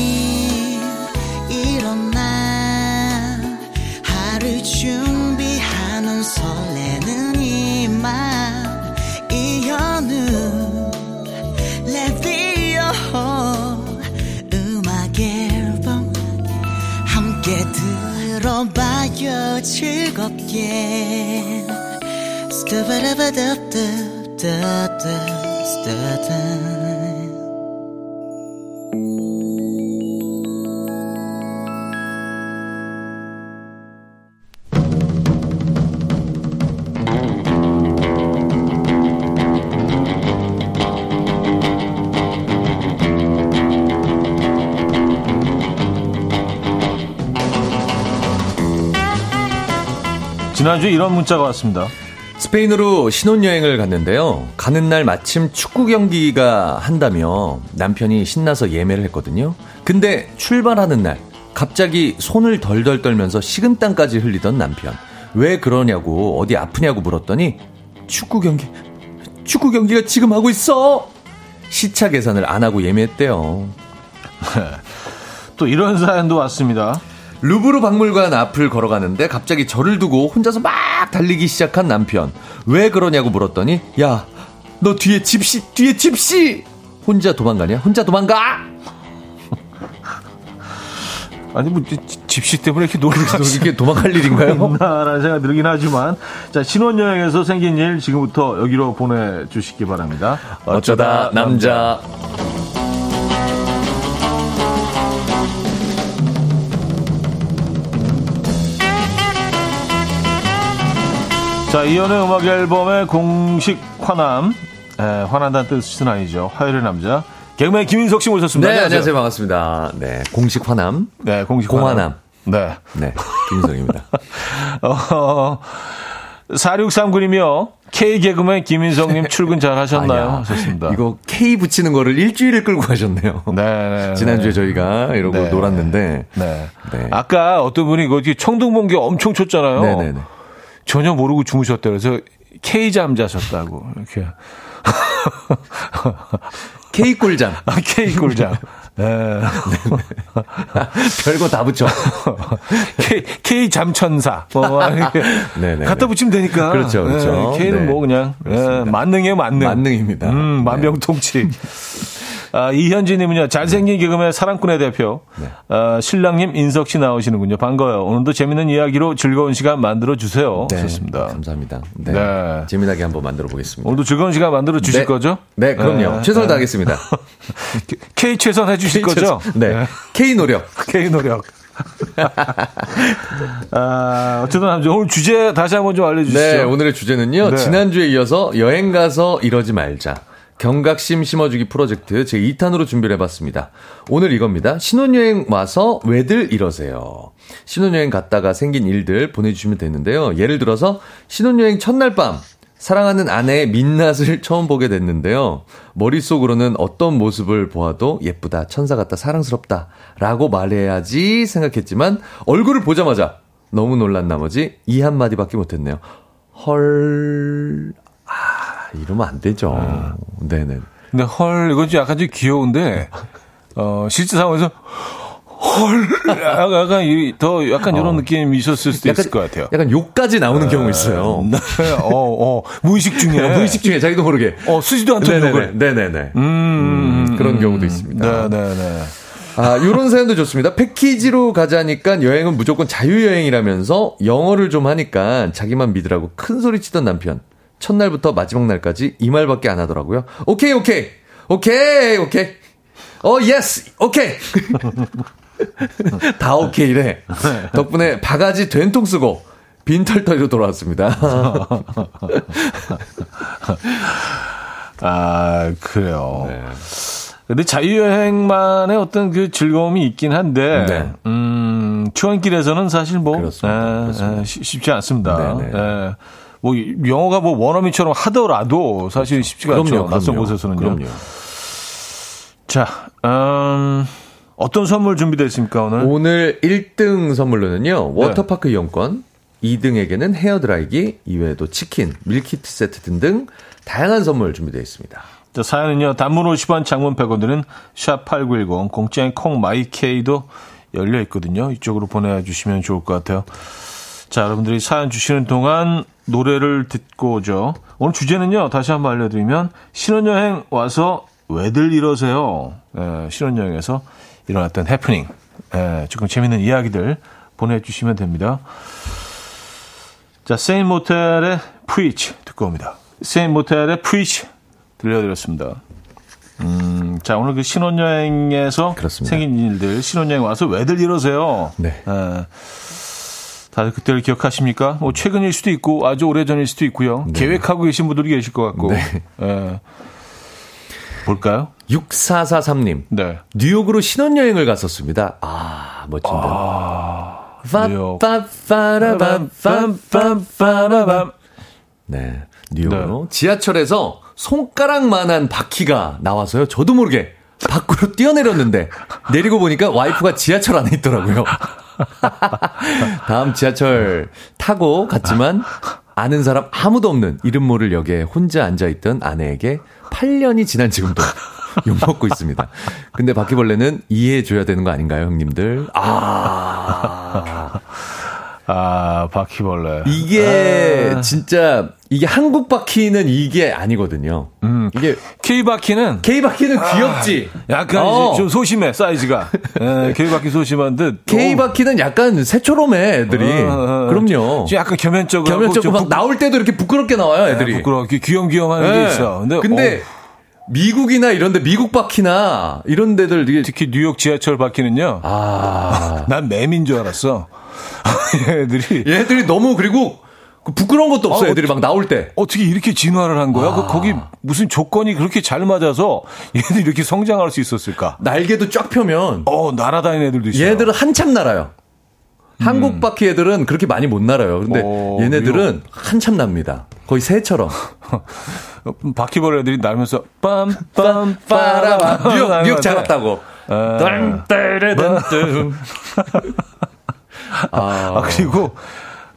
요 즐겁게 지난주 이런 문자가 왔습니다. 스페인으로 신혼여행을 갔는데요. 가는 날 마침 축구 경기가 한다며 남편이 신나서 예매를 했거든요. 근데 출발하는 날 갑자기 손을 덜덜 떨면서 식은땀까지 흘리던 남편. 왜 그러냐고 어디 아프냐고 물었더니 축구 경기 축구 경기가 지금 하고 있어. 시차 계산을 안 하고 예매했대요. 또 이런 사연도 왔습니다. 루브르 박물관 앞을 걸어가는데 갑자기 저를 두고 혼자서 막 달리기 시작한 남편. 왜 그러냐고 물었더니 야, 너 뒤에 집시 뒤에 집시 혼자 도망가냐? 혼자 도망가! 아니 뭐 집시 때문에 이렇게 놀 이렇게 도망갈 일인가요? 라는 생각이 들긴 하지만 자 신혼여행에서 생긴 일 지금부터 여기로 보내주시기 바랍니다. 어쩌다 남자. 자 이연의 음악 앨범의 공식 화남 에, 화난다는 뜻은 아니죠. 화요일의 남자 개그맨 김인석 씨 모셨습니다. 네, 안녕하세요. 반갑습니다. 네, 공식 화남. 네, 공식 공화남. 네. 네, 김인석입니다. 어, 4639님이요. K 개그맨 김인성님 출근 잘 하셨나요? 하셨습니다. 이거 K 붙이는 거를 일주일을 끌고 가셨네요. 네, 네. 지난주에 네. 저희가 이러고 네. 놀았는데. 네. 네. 아까 어떤 분이 이거 청둥 번개 엄청 쳤잖아요. 네네네. 전혀 모르고 주무셨대요. 그래서 K 잠 자셨다고. 이렇게. K 꿀잠. 아, K 꿀잠. 네. 별거 다 붙여. K, K 잠천사. 뭐, 이렇게 네네. 갖다 붙이면 되니까. 그렇죠, 그렇죠. 네, K는 네. 뭐 그냥 네, 만능이에요, 만능. 만능입니다. 네. 음, 만병통치. 아, 이현진님은요, 잘생긴 개그맨 사랑꾼의 대표. 네. 아, 신랑님 인석 씨 나오시는군요. 반가워요. 오늘도 재밌는 이야기로 즐거운 시간 만들어 주세요. 네, 좋습니다. 감사합니다. 네. 네. 재미나게 한번 만들어 보겠습니다. 오늘도 즐거운 시간 만들어 주실 네. 거죠? 네, 그럼요. 네. 최선을 네. 다하겠습니다. K 최선 해 주실 거죠? 네. K 노력. K 노력. 아, 어쨌든 오늘 주제 다시 한번 좀 알려주시죠. 네, 오늘의 주제는요. 네. 지난주에 이어서 여행 가서 이러지 말자. 경각심 심어주기 프로젝트 제 2탄으로 준비를 해봤습니다. 오늘 이겁니다. 신혼여행 와서 왜들 이러세요. 신혼여행 갔다가 생긴 일들 보내주시면 되는데요. 예를 들어서 신혼여행 첫날 밤 사랑하는 아내의 민낯을 처음 보게 됐는데요. 머릿속으로는 어떤 모습을 보아도 예쁘다, 천사 같다, 사랑스럽다 라고 말해야지 생각했지만 얼굴을 보자마자 너무 놀란 나머지 이 한마디밖에 못했네요. 헐, 아, 이러면 안 되죠. 네네. 근데 헐, 이건 좀 약간 좀 귀여운데, 어, 실제 상황에서 헐, 약간, 약간, 이- 더 약간 이런 어. 느낌이 있었을 수도 있을 것 같아요. 약간 욕까지 나오는 경우 있어요. 네, 어, 어, 무의식 중에. 무의식 중에 자기도 모르게. 어, 쓰지도 않던 네네네. 욕을. 네네네. 음, 음, 그런 경우도 있습니다. 네네네. 아, 요런 사연도 좋습니다. 패키지로 가자니까 여행은 무조건 자유여행이라면서 영어를 좀 하니까 자기만 믿으라고 큰 소리 치던 남편. 첫날부터 마지막 날까지 이 말밖에 안 하더라고요. Okay, okay. Okay, okay. 어, yes, okay. 다 오케이래. 덕분에 바가지 된통 쓰고 빈털터리로 돌아왔습니다. 아, 그래요. 네. 근데 자유여행만의 어떤 그 즐거움이 있긴 한데, 네. 음, 추원길에서는 사실 뭐, 그렇습니다. 에, 그렇습니다. 에, 쉽- 쉽지 않습니다. 네, 네. 에, 뭐, 영어가 뭐 원어민처럼 하더라도 사실 쉽지가 않죠. 그럼요, 낯선 그럼요. 곳에서는요. 그럼요. 자, 음, 어떤 선물 준비되어 있습니까, 오늘? 오늘 1등 선물로는요, 워터파크 이용권, 2등에게는 헤어드라이기, 이외에도 치킨, 밀키트 세트 등등 다양한 선물 준비되어 있습니다. 자, 사연은요, 단문 50원, 장문 100원 드는 샵8910, 공짜인 콩 마이케이도 열려 있거든요. 이쪽으로 보내주시면 좋을 것 같아요. 자, 여러분들이 사연 주시는 동안 노래를 듣고 오죠. 오늘 주제는요, 다시 한번 알려드리면, 신혼여행 와서 왜들 이러세요? 예, 신혼여행에서 일어났던 해프닝, 예, 조금 재밌는 이야기들 보내주시면 됩니다. 자, Saint Motel의 Preach 듣고 옵니다. Saint Motel의 Preach 들려드렸습니다. 음, 자, 오늘 그 신혼여행에서 그렇습니다. 생긴 일들, 신혼여행 와서 왜들 이러세요? 네. 에, 다들 그때를 기억하십니까? 뭐 최근일 수도 있고 아주 오래 전일 수도 있고요. 계획하고 계신 분들이 계실 것 같고. 네. 에, 볼까요? 6443님, 네. 뉴욕으로 신혼여행을 갔었습니다. 아, 멋진다. 아, 뉴욕. 빠빠빠라밤빰빰빰빰. 네, 뉴욕으로 지하철에서 손가락만한 바퀴가 나와서요. 저도 모르게 밖으로 뛰어내렸는데 내리고 보니까 와이프가 지하철 안에 있더라고요. 다음 지하철 타고 갔지만 아는 사람 아무도 없는 이름 모를 역에 혼자 앉아있던 아내에게 8년이 지난 지금도 욕먹고 있습니다. 근데 바퀴벌레는 이해해줘야 되는 거 아닌가요, 형님들? 아. 아, 바퀴벌레. 이게 아. 진짜 이게 한국 바퀴는 이게 아니거든요. 음. 이게 K 바퀴는 K 바퀴는 아, 귀엽지. 약간 어. 좀 소심해 사이즈가. 에, K 바퀴 소심한 듯. K 바퀴는 약간 새초롬해 애들이. 어, 어, 어. 그럼요. 약간 겸연쩍고 겸연쩍고 막 부, 나올 때도 이렇게 부끄럽게 나와요 애들이. 네, 부끄럽게 귀염귀염한 네. 게 있어. 근데, 근데 어. 미국이나 이런데 미국 바퀴나 이런 데들 이게 특히 뉴욕 지하철 바퀴는요. 아, 난 매민 줄 알았어. 얘들이 얘들이 너무 그리고 그 부끄러운 것도 없어 아, 애들이 막 나올 때 어떻게 이렇게 진화를 한 거야? 그 아. 그 거기 무슨 조건이 그렇게 잘 맞아서 얘들이 이렇게 성장할 수 있었을까? 날개도 쫙 펴면 어 날아다니는 애들도 있어요. 얘들은 한참 날아요. 음. 한국 바퀴 애들은 그렇게 많이 못 날아요. 근데 오, 어, 얘네들은 뉴욕. 한참 납니다. 거의 새처럼. 바퀴벌레 애들이 날면서 빰빰 빠라 뉴욕 뉴욕 잘 왔다고. 딴따르단뜸. 아, 아, 그리고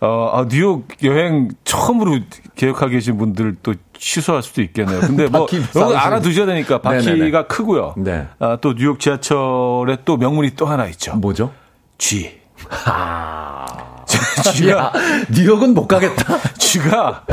어, 아, 뉴욕 여행 처음으로 계획하고 계신 분들 또 취소할 수도 있겠네요. 근데 뭐, 이거 알아두셔야 되니까 바퀴가 네네네. 크고요. 네. 아, 또 뉴욕 지하철에 또 명물이 또 하나 있죠. 뭐죠? G. 아. 쥐가 뉴욕은 못 가겠다. 쥐가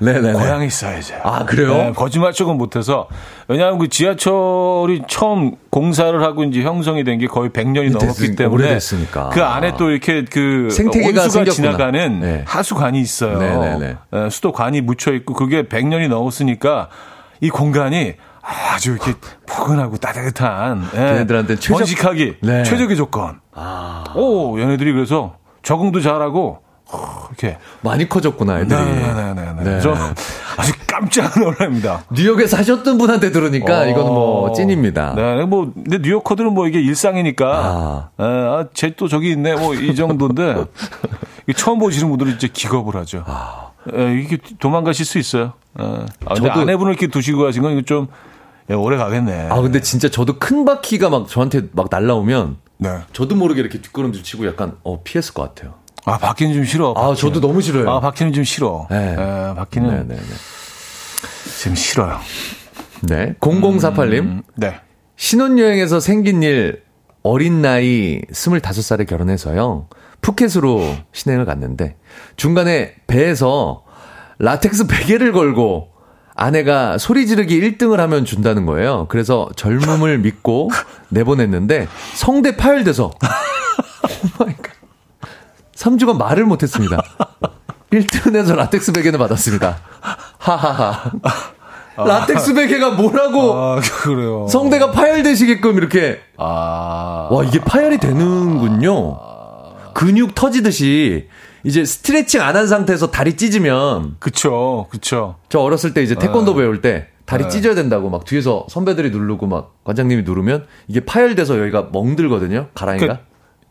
네네 고향에 있어야죠. 아 그래요? 네, 거짓말 조금 못해서 왜냐하면 그 지하철이 처음 공사를 하고 이제 형성이 된 게 거의 100년이 넘었기 때문에 오래됐으니까. 그 안에 또 이렇게 그 생태계가 온수가 생겼구나. 지나가는 네. 하수관이 있어요. 네네네. 네, 수도관이 묻혀 있고 그게 100년이 넘었으니까 이 공간이 아주 이렇게 포근하고 따뜻한 예, 걔네들한테 최적 번식하기 네. 최적의 조건. 아. 오, 얘네들이 그래서 적응도 잘하고 이렇게 많이 커졌구나 애들이. 네네네. 네, 네, 네. 저 아주 깜짝 놀랍니다. 뉴욕에 사셨던 분한테 들으니까 어, 이건 뭐 찐입니다. 네, 뭐 근데 뉴요커들은 뭐 이게 일상이니까 아, 아 쟤 또 저기 있네 뭐 이 정도인데 처음 보시는 분들은 이제 기겁을 하죠. 아. 에, 이게 도망가실 수 있어요. 에. 아, 근데 저도 아내분을 이렇게 두시고 가신 건 이거 좀 예, 오래 가겠네. 아 근데 진짜 저도 큰 바퀴가 막 저한테 막 날라오면 네. 저도 모르게 이렇게 뒷걸음질 치고 약간 어 피했을 것 같아요. 아 바퀴는 좀 싫어. 바퀴는. 아 저도 너무 싫어요. 아 바퀴는 좀 싫어. 네. 네 바퀴는 네, 네, 네. 지금 싫어요. 네. 0048님. 음, 네. 신혼여행에서 생긴 일 어린 나이 25살에 결혼해서요. 푸켓으로 신행을 갔는데 중간에 배에서 라텍스 베개를 걸고 아내가 소리 지르기 1등을 하면 준다는 거예요. 그래서 젊음을 믿고 내보냈는데 성대 파열돼서 oh my god 3주간 말을 못 했습니다. 1등에서 라텍스 베개는 받았습니다. 하하하. 아, 라텍스 베개가 뭐라고 아, 그래요. 성대가 파열되시게끔 이렇게 아, 와 이게 파열이 되는군요. 근육 터지듯이 이제 스트레칭 안 한 상태에서 다리 찢으면 그쵸 그쵸 저 어렸을 때 이제 태권도 네. 배울 때 다리 네. 찢어야 된다고 막 뒤에서 선배들이 누르고 막 관장님이 누르면 이게 파열돼서 여기가 멍들거든요 가랑이가 그,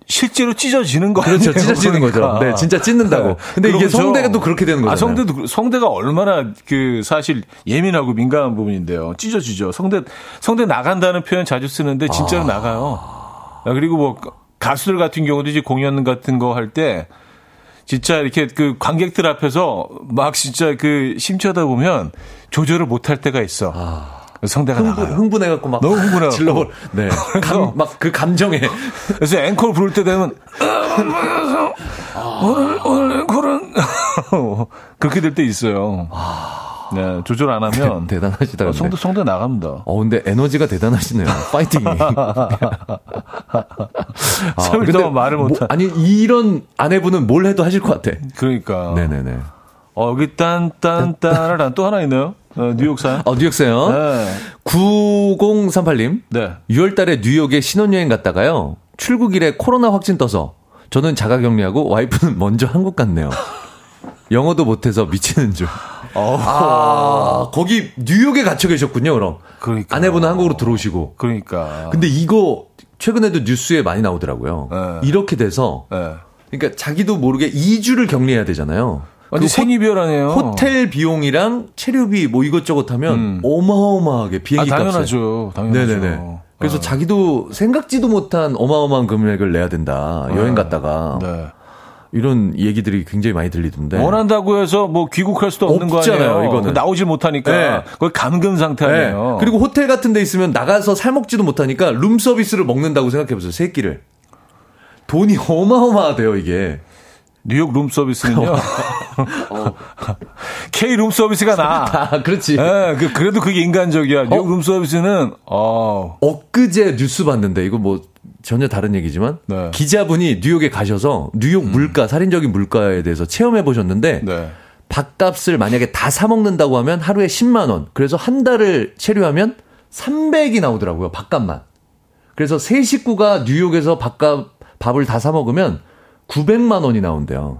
실제로 찢어지는 거 그렇죠 찢어지는 그러니까. 거죠 네 진짜 찢는다고 네. 근데 이게 성대가 또 그렇게 되는 거죠 아 성대도 성대가 얼마나 그 사실 예민하고 민감한 부분인데요 찢어지죠 성대 성대 나간다는 표현 자주 쓰는데 진짜로 아. 나가요 아, 그리고 뭐 가수들 같은 경우도 이제 공연 같은 거 할 때 진짜 이렇게 그 관객들 앞에서 막 진짜 그 심취하다 보면 조절을 못할 때가 있어. 아. 성대가 흥분, 나가요. 흥분해갖고 막 너무 흥분해갖고 질러버. 네. 막그 감정에. 그래서 앵콜 부를 때 되면 아. 오늘 오늘 앵콜은 그렇게 될 때 있어요. 아. 네, 조절 안 하면 대, 단하시다 어, 성도 성도 나갑니다. 어, 근데 에너지가 대단하시네요. 파이팅이. 아, 근데 말을 못 뭐, 아니 이런 아내분은 뭘 해도 하실 것 같아. 그러니까. 네네네. 어, 여기 딴딴딴란 또 하나 있네요. 어, 뉴욕사요? 어, 뉴욕사요? 네. 9038님. 네. 6월 달에 뉴욕에 신혼여행 갔다가요. 출국일에 코로나 확진 떠서 저는 자가 격리하고 와이프는 먼저 한국 갔네요. 영어도 못해서 미치는 줄. 아, 거기 뉴욕에 갇혀 계셨군요, 그럼. 그러니까. 아내분은 한국으로 들어오시고. 그러니까. 근데 이거 최근에도 뉴스에 많이 나오더라고요. 네. 이렇게 돼서 네. 그러니까 자기도 모르게 2주를 격리해야 되잖아요. 완전 생이별하네요. 호텔 비용이랑 체류비 뭐 이것저것 하면 음. 어마어마하게 비행기 아, 당연하죠. 당연하죠. 네네네. 그래서 어. 자기도 생각지도 못한 어마어마한 금액을 내야 된다. 여행 네. 갔다가. 네. 이런 얘기들이 굉장히 많이 들리던데. 원한다고 해서 뭐 귀국할 수도 없는 없잖아요, 거 아니에요. 이거는 나오질 못하니까 네. 거의 감금 상태 아니에요. 네. 그리고 호텔 같은 데 있으면 나가서 살 먹지도 못하니까 룸 서비스를 먹는다고 생각해 보세요. 세 끼를. 돈이 어마어마하대요, 이게. 뉴욕 룸 서비스는요. 어. K 룸 서비스가 나. 아, 그렇지. 예, 그, 그래도 그게 인간적이야. 뉴욕 어? 룸 서비스는 어. 엊그제 뉴스 봤는데 이거 뭐 전혀 다른 얘기지만 네. 기자분이 뉴욕에 가셔서 뉴욕 음. 물가, 살인적인 물가에 대해서 체험해 보셨는데 네. 밥값을 만약에 다 사 먹는다고 하면 하루에 10만 원. 그래서 한 달을 체류하면 300이 나오더라고요. 밥값만. 그래서 세 식구가 뉴욕에서 밥값 밥을 다 사 먹으면 900만 원이 나온대요.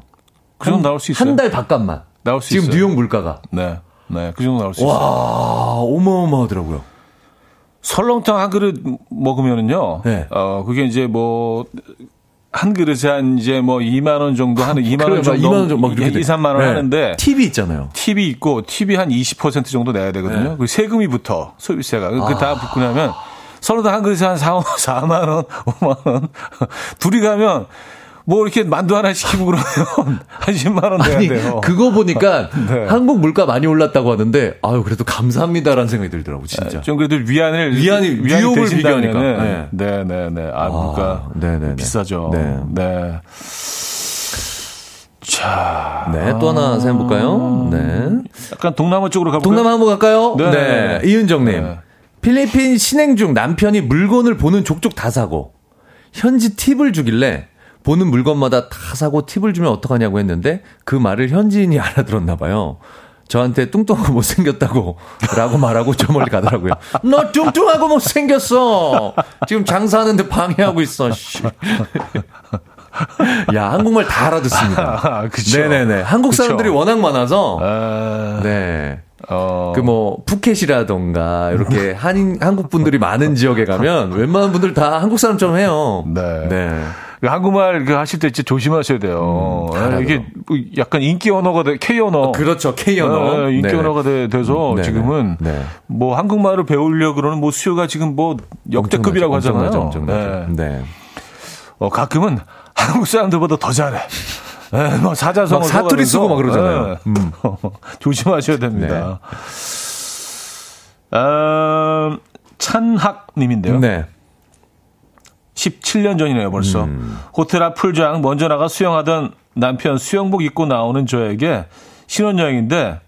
그 정도 나올 수 있어요. 한달 밥값만. 나올 수 지금 있어요. 뉴욕 물가가. 네. 네. 그 정도 나올 수 와, 있어요. 와, 어마어마하더라고요. 설렁탕 한 그릇 먹으면은요. 네. 어, 그게 이제 뭐, 한 그릇에 한 이제 뭐 2만 원 정도 하는 2만 원 정도 2만 원 정도 막 2, 3만 원 네. 하는데 팁이 있잖아요. 팁이 있고 팁이 한 20% 정도 내야 되거든요. 네. 그 세금이 붙어. 소비세가. 그 아. 그다 붙고 나면 서로 한 그릇에 한 4, 4만 원, 5만 원. 둘이 가면 뭐 이렇게 만두 하나 시키고 그러면 한 10만 원 내야 아니, 돼요. 그거 보니까 네. 한국 물가 많이 올랐다고 하는데 아유 그래도 감사합니다라는 생각이 들더라고 진짜. 좀 그래도 위안을 위안이 뉴욕을 비교하니까. 네, 네, 네. 네. 아, 물가 네, 네, 네. 비싸죠. 네. 네. 자. 네, 또 하나 생각해 볼까요? 네. 약간 동남아 쪽으로 가볼까요? 동남아 한번 갈까요? 네. 네. 이은정 님. 네. 필리핀 신행 중 남편이 물건을 보는 족족 다 사고 현지 팁을 주길래 보는 물건마다 다 사고 팁을 주면 어떡하냐고 했는데 그 말을 현지인이 알아들었나 봐요. 저한테 뚱뚱하고 못생겼다고 라고 말하고 저 멀리 가더라고요. 너 뚱뚱하고 못생겼어! 지금 장사하는데 방해하고 있어, 씨. 야, 한국말 다 알아듣습니다. 아, 그쵸. 네네네. 한국 사람들이 그쵸. 워낙 많아서. 아... 네. 어. 그뭐 푸켓이라던가 이렇게 한인 한국 분들이 많은 지역에 가면 웬만한 분들 다 한국 사람처럼 해요. 네. 네. 그 한국말 그 하실 때 진짜 조심하셔야 돼요. 음, 네, 이게 뭐 약간 인기 언어가 돼, K 언어. 아, 그렇죠. K 언어. 네, 인기 네. 언어가 돼, 서 네, 네. 지금은 네. 뭐 한국말을 배우려 그러는 뭐 수요가 지금 뭐 역대급이라고 엄청나죠, 하잖아요. 엄청나죠, 엄청나죠. 네. 어, 가끔은 한국 사람들보다 더 잘해. 네, 뭐 사자성어 사투리 쓰고 막 그러잖아요. 네. 음. 조심하셔야 됩니다. 네. 어, 찬학님인데요. 네. 17년 전이네요, 벌써. 음. 호텔 앞 풀장 먼저 나가 수영하던 남편 수영복 입고 나오는 저에게 신혼여행인데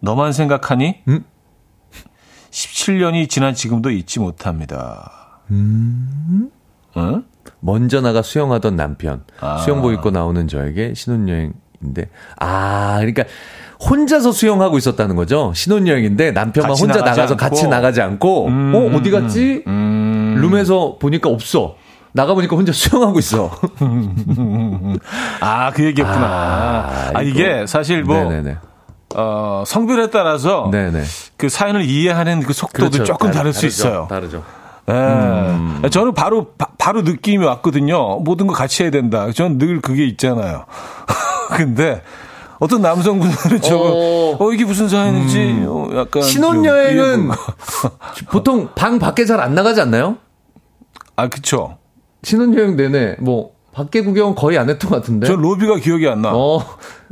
너만 생각하니? 음? 17년이 지난 지금도 잊지 못합니다. 음? 응? 먼저 나가 수영하던 남편, 아. 수영복 입고 나오는 저에게 신혼여행인데, 아, 그러니까 혼자서 수영하고 있었다는 거죠. 신혼여행인데 남편만 혼자 나가서 않고. 같이 나가지 않고, 음, 어, 어디 갔지? 음. 룸에서 보니까 없어. 나가보니까 혼자 수영하고 있어. 아, 그 얘기였구나. 아, 아 이게 사실 뭐. 네네네. 어, 성별에 따라서 네네. 그 사연을 이해하는 그 속도도 그렇죠. 조금 다를 수 있어요. 다르죠. 예. 음. 저는 바로 바, 로 느낌이 왔거든요. 모든 거 같이 해야 된다. 저는 늘 그게 있잖아요. 근데 어떤 남성분들은 저거 어, 어 이게 무슨 사연인지 음. 어, 약간 신혼여행은 보통 방 밖에 잘 안 나가지 않나요? 아 그쵸. 신혼여행 내내 뭐 밖에 구경 거의 안 했던 것 같은데. 저 로비가 기억이 안 나. 어,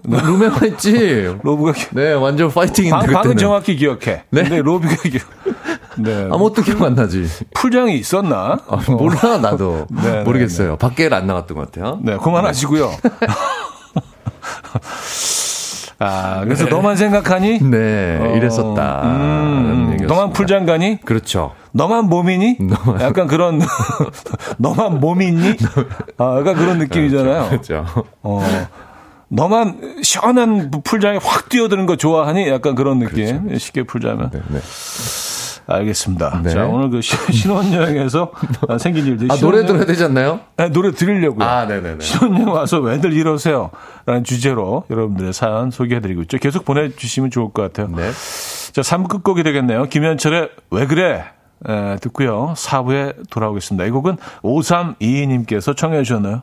룸에만 있지. 로비가 네, 완전 파이팅인데. 방, 방은 정확히 기억해. 네. 근데 로비가 기억. 네. 아무것도 기억 안 나지. 풀장이 있었나? 아, 몰라 나도 네, 네 모르겠어요. 네, 밖에 안 나갔던 것 같아요. 네, 그만하시고요. 아, 그래서 네. 너만 생각하니? 네, 어, 이랬었다. 음, 너만 풀장 가니? 그렇죠. 너만 몸이니? 너만. 약간 그런, 너만 몸이 있니? 아, 약간 그런 느낌이잖아요. 그렇죠. 어, 너만 시원한 풀장에 확 뛰어드는 거 좋아하니? 약간 그런 느낌. 그렇죠. 쉽게 풀자면. 네, 네. 알겠습니다. 네. 자, 오늘 그 신혼여행에서 생긴 일들. 아, 노래 들어야 되지 않나요? 네, 노래 들으려고요. 아, 네네네. 신혼여행 와서 왜들 이러세요? 라는 주제로 여러분들의 사연 소개해드리고 있죠. 계속 보내주시면 좋을 것 같아요. 네. 자, 3부 끝곡이 되겠네요. 김현철의 왜 그래? 에, 듣고요. 4부에 돌아오겠습니다. 이 곡은 5322님께서 청해 주셨나요?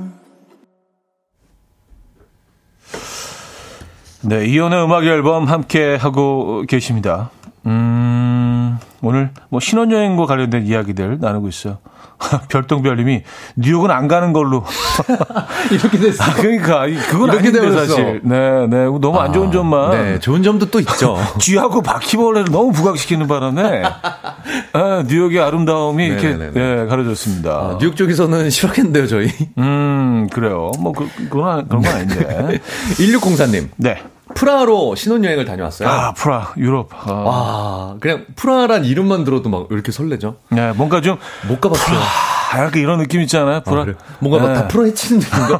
네, 이연의 음악 앨범 함께 하고 계십니다. 음, 오늘 뭐 신혼여행과 관련된 이야기들 나누고 있어요. 별똥별님이 뉴욕은 안 가는 걸로 이렇게 됐어. 아, 그러니까 그건 이렇게 아닌데 되었어. 사실. 네, 네, 너무 안 좋은 점만. 네, 좋은 점도 또 있죠. 쥐하고 바퀴벌레를 너무 부각시키는 바람에 아, 뉴욕의 아름다움이 이렇게 네네네. 네, 가려졌습니다. 아, 뉴욕 쪽에서는 싫어했는데요, 저희. 음, 그래요. 뭐 그, 그건 그런 건 아닌데. 1604님. 네. 프라하로 신혼여행을 다녀왔어요. 아, 프라, 유럽. 아. 와, 그냥 프라란 이름만 들어도 막왜 이렇게 설레죠? 네, 뭔가 좀 못 가봤어요. 아, 약간 이런 느낌 있잖아요. 프라. 아, 그래. 뭔가 막 네. 다 풀어 헤치는 느낌인가?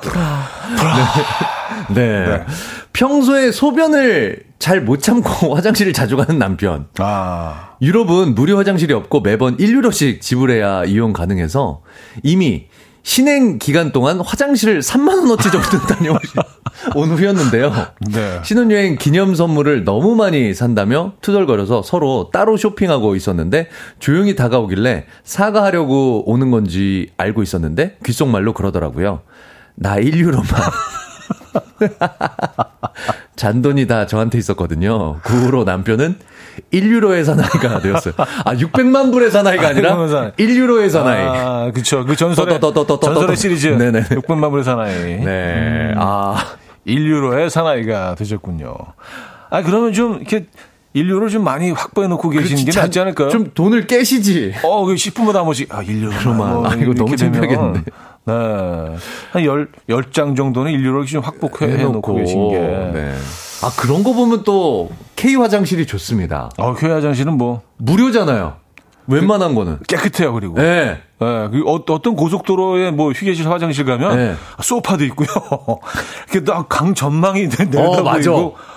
네. 네. 평소에 소변을 잘 못 참고 화장실을 자주 가는 남편. 아, 유럽은 무료 화장실이 없고 매번 1유로씩 지불해야 이용 가능해서 이미 신행 기간 동안 화장실을 3만원어치 정도 다녀온 후였는데요. 네. 신혼여행 기념 선물을 너무 많이 산다며 투덜거려서 서로 따로 쇼핑하고 있었는데 조용히 다가오길래 사과하려고 오는 건지 알고 있었는데 귓속말로 그러더라고요. 나 1유로만. 잔돈이 다 저한테 있었거든요. 그 후로 남편은 1유로의 사나이가 되었어요. 아, 600만 불의 사나이가 아니라 600만 사나이. 1유로의 사나이. 아, 그쵸. 그 전설의, 전설의 더. 시리즈. 네네. 600만 불의 사나이. 네. 아. 1유로의 사나이가 되셨군요. 아, 그러면 좀, 이렇게, 1유로를 좀 많이 확보해 놓고 계시는 게 잔- 낫지 않을까요? 좀 돈을 깨시지. 어, 그 10분마다 한 번씩, 아, 1유로만. 아, 이거 너무 창피하겠는데. 네. 한 10, 10장 정도는 1유로를 좀 확보해 놓고 계신 게. 네. 아, 그런 거 보면 또 K 화장실이 좋습니다. 어, 교회 화장실은 뭐, 무료잖아요. 웬만한 거는. 깨끗해요, 그리고. 네. 예, 그 어, 어떤 고속도로에 뭐 휴게실 화장실 가면 네. 소파도 있고요. 이렇게 딱 강 전망이 내려다 어, 맞아. 보이고. 어,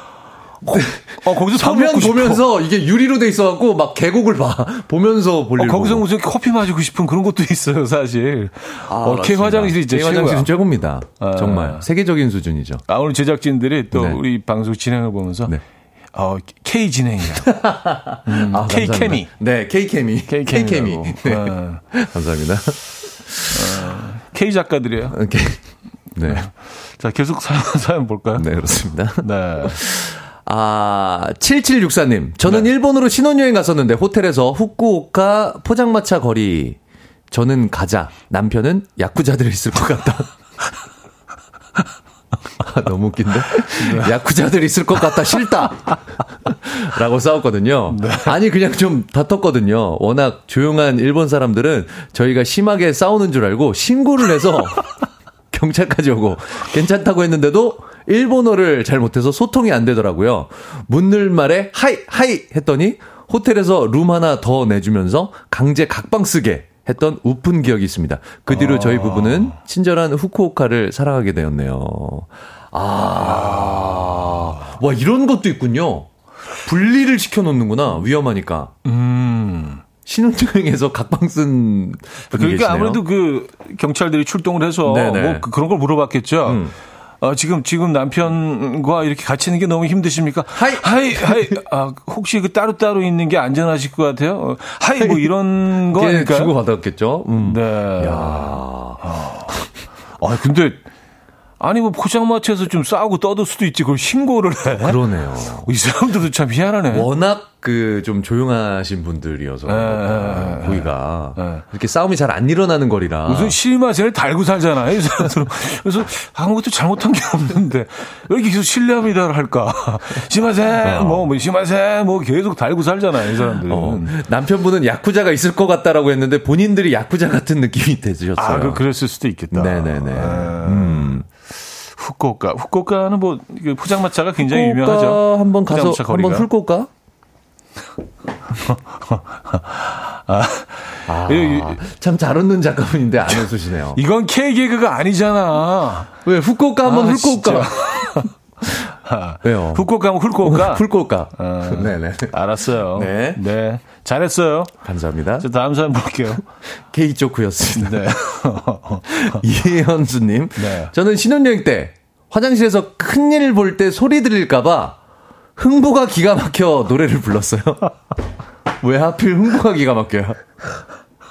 어, 거기서 밥 서면. 보면서 이게 유리로 돼 있어갖고 막 계곡을 봐. 보면서 볼 어, 일. 거기서. 무슨 커피 마시고 싶은 그런 것도 있어요, 사실. 아, 어, K. 화장실이 K 화장실은. 최고입니다. 아. 정말 세계적인 수준이죠. 아, 오늘 제작진들이 또 네. 우리 방송 진행을 보면서 네. 어, K 진행이야. 음, 아, K 감사합니다. 케미. 네, K 케미. K K 케미. 케미라고. 네. 어, 감사합니다. K 작가들이에요. 오케이. 네. 자, 계속 사연, 사연 볼까요? 네, 그렇습니다. 네. 아, 7764님. 저는 네. 일본으로 신혼여행 갔었는데 호텔에서 후쿠오카 포장마차 거리. 저는 가자. 남편은 야쿠자들 있을 것 같다. 아, 너무 웃긴데? 야쿠자들 있을 것 같다. 싫다. 라고 싸웠거든요. 아니, 그냥 좀 다퉜거든요. 워낙 조용한 일본 사람들은 저희가 심하게 싸우는 줄 알고 신고를 해서 경찰까지 오고 괜찮다고 했는데도 일본어를 잘 못해서 소통이 안 되더라고요. 묻는 말에 はい はい 했더니 호텔에서 룸 하나 더 내주면서 강제 각방 쓰게 했던 웃픈 기억이 있습니다. 그 뒤로 저희 부부는 친절한 후쿠오카를 사랑하게 되었네요. 아, 와 이런 것도 있군요. 분리를 시켜놓는구나 위험하니까. 음. 신혼여행에서 각방 쓴 그러니까 계시네요. 아무래도 그 경찰들이 출동을 해서 네네. 뭐 그- 그런 걸 물어봤겠죠. 음. 어, 지금 지금 남편과 이렇게 같이 있는 게 너무 힘드십니까? はい! はい はい 아, 혹시 그 따로 따로 있는 게 안전하실 것 같아요? 어, はい 뭐 이런 거 그게 아닐까요? 주고 받았겠죠. 음. 네. 야. 아 근데 아니 뭐 포장마차에서 좀 싸우고 떠들 수도 있지 그걸 신고를 해. 그러네요. 이 사람들도 참 희한하네. 워낙 그 좀 조용하신 분들이어서 네, 네, 네. 거기가 네. 이렇게 싸움이 잘 안 일어나는 거리라. 무슨 실마세를 달고 살잖아요, 이 사람들은. 그래서 아무것도 잘못한 게 없는데 왜 이렇게 계속 실례합니다를 할까? 심하세, 뭐, 뭐, 심하세, 뭐 계속 달고 살잖아요, 이 사람들은. 어, 남편분은 야쿠자가 있을 것 같다라고 했는데 본인들이 야쿠자 같은 느낌이 되셨어요. 아, 그, 그랬을 수도 있겠다. 네네네. 아, 음. 후쿠오카. 후쿠오카는 뭐, 그 포장마차가 굉장히 유명하죠. 한번 가서. 한번 훑고올까? 아, 이- 참잘 웃는 작가분인데 안 웃으시네요. 이건 K 개그가 아니잖아. 왜 후쿠오카 한번 아, 훑고올까? 왜요? 후쿠오카 하면 훑고오카. 훑고올까? 아. 네네. 알았어요. 네. 잘했어요. 감사합니다. 자, 다음 사연 볼게요. K 조크였습니다. 네. 이현수님. 네. 저는 신혼여행 때 화장실에서 큰일 볼 때 소리 들릴까봐 흥부가 기가 막혀 노래를 불렀어요. 왜 하필 흥부가 기가 막혀요?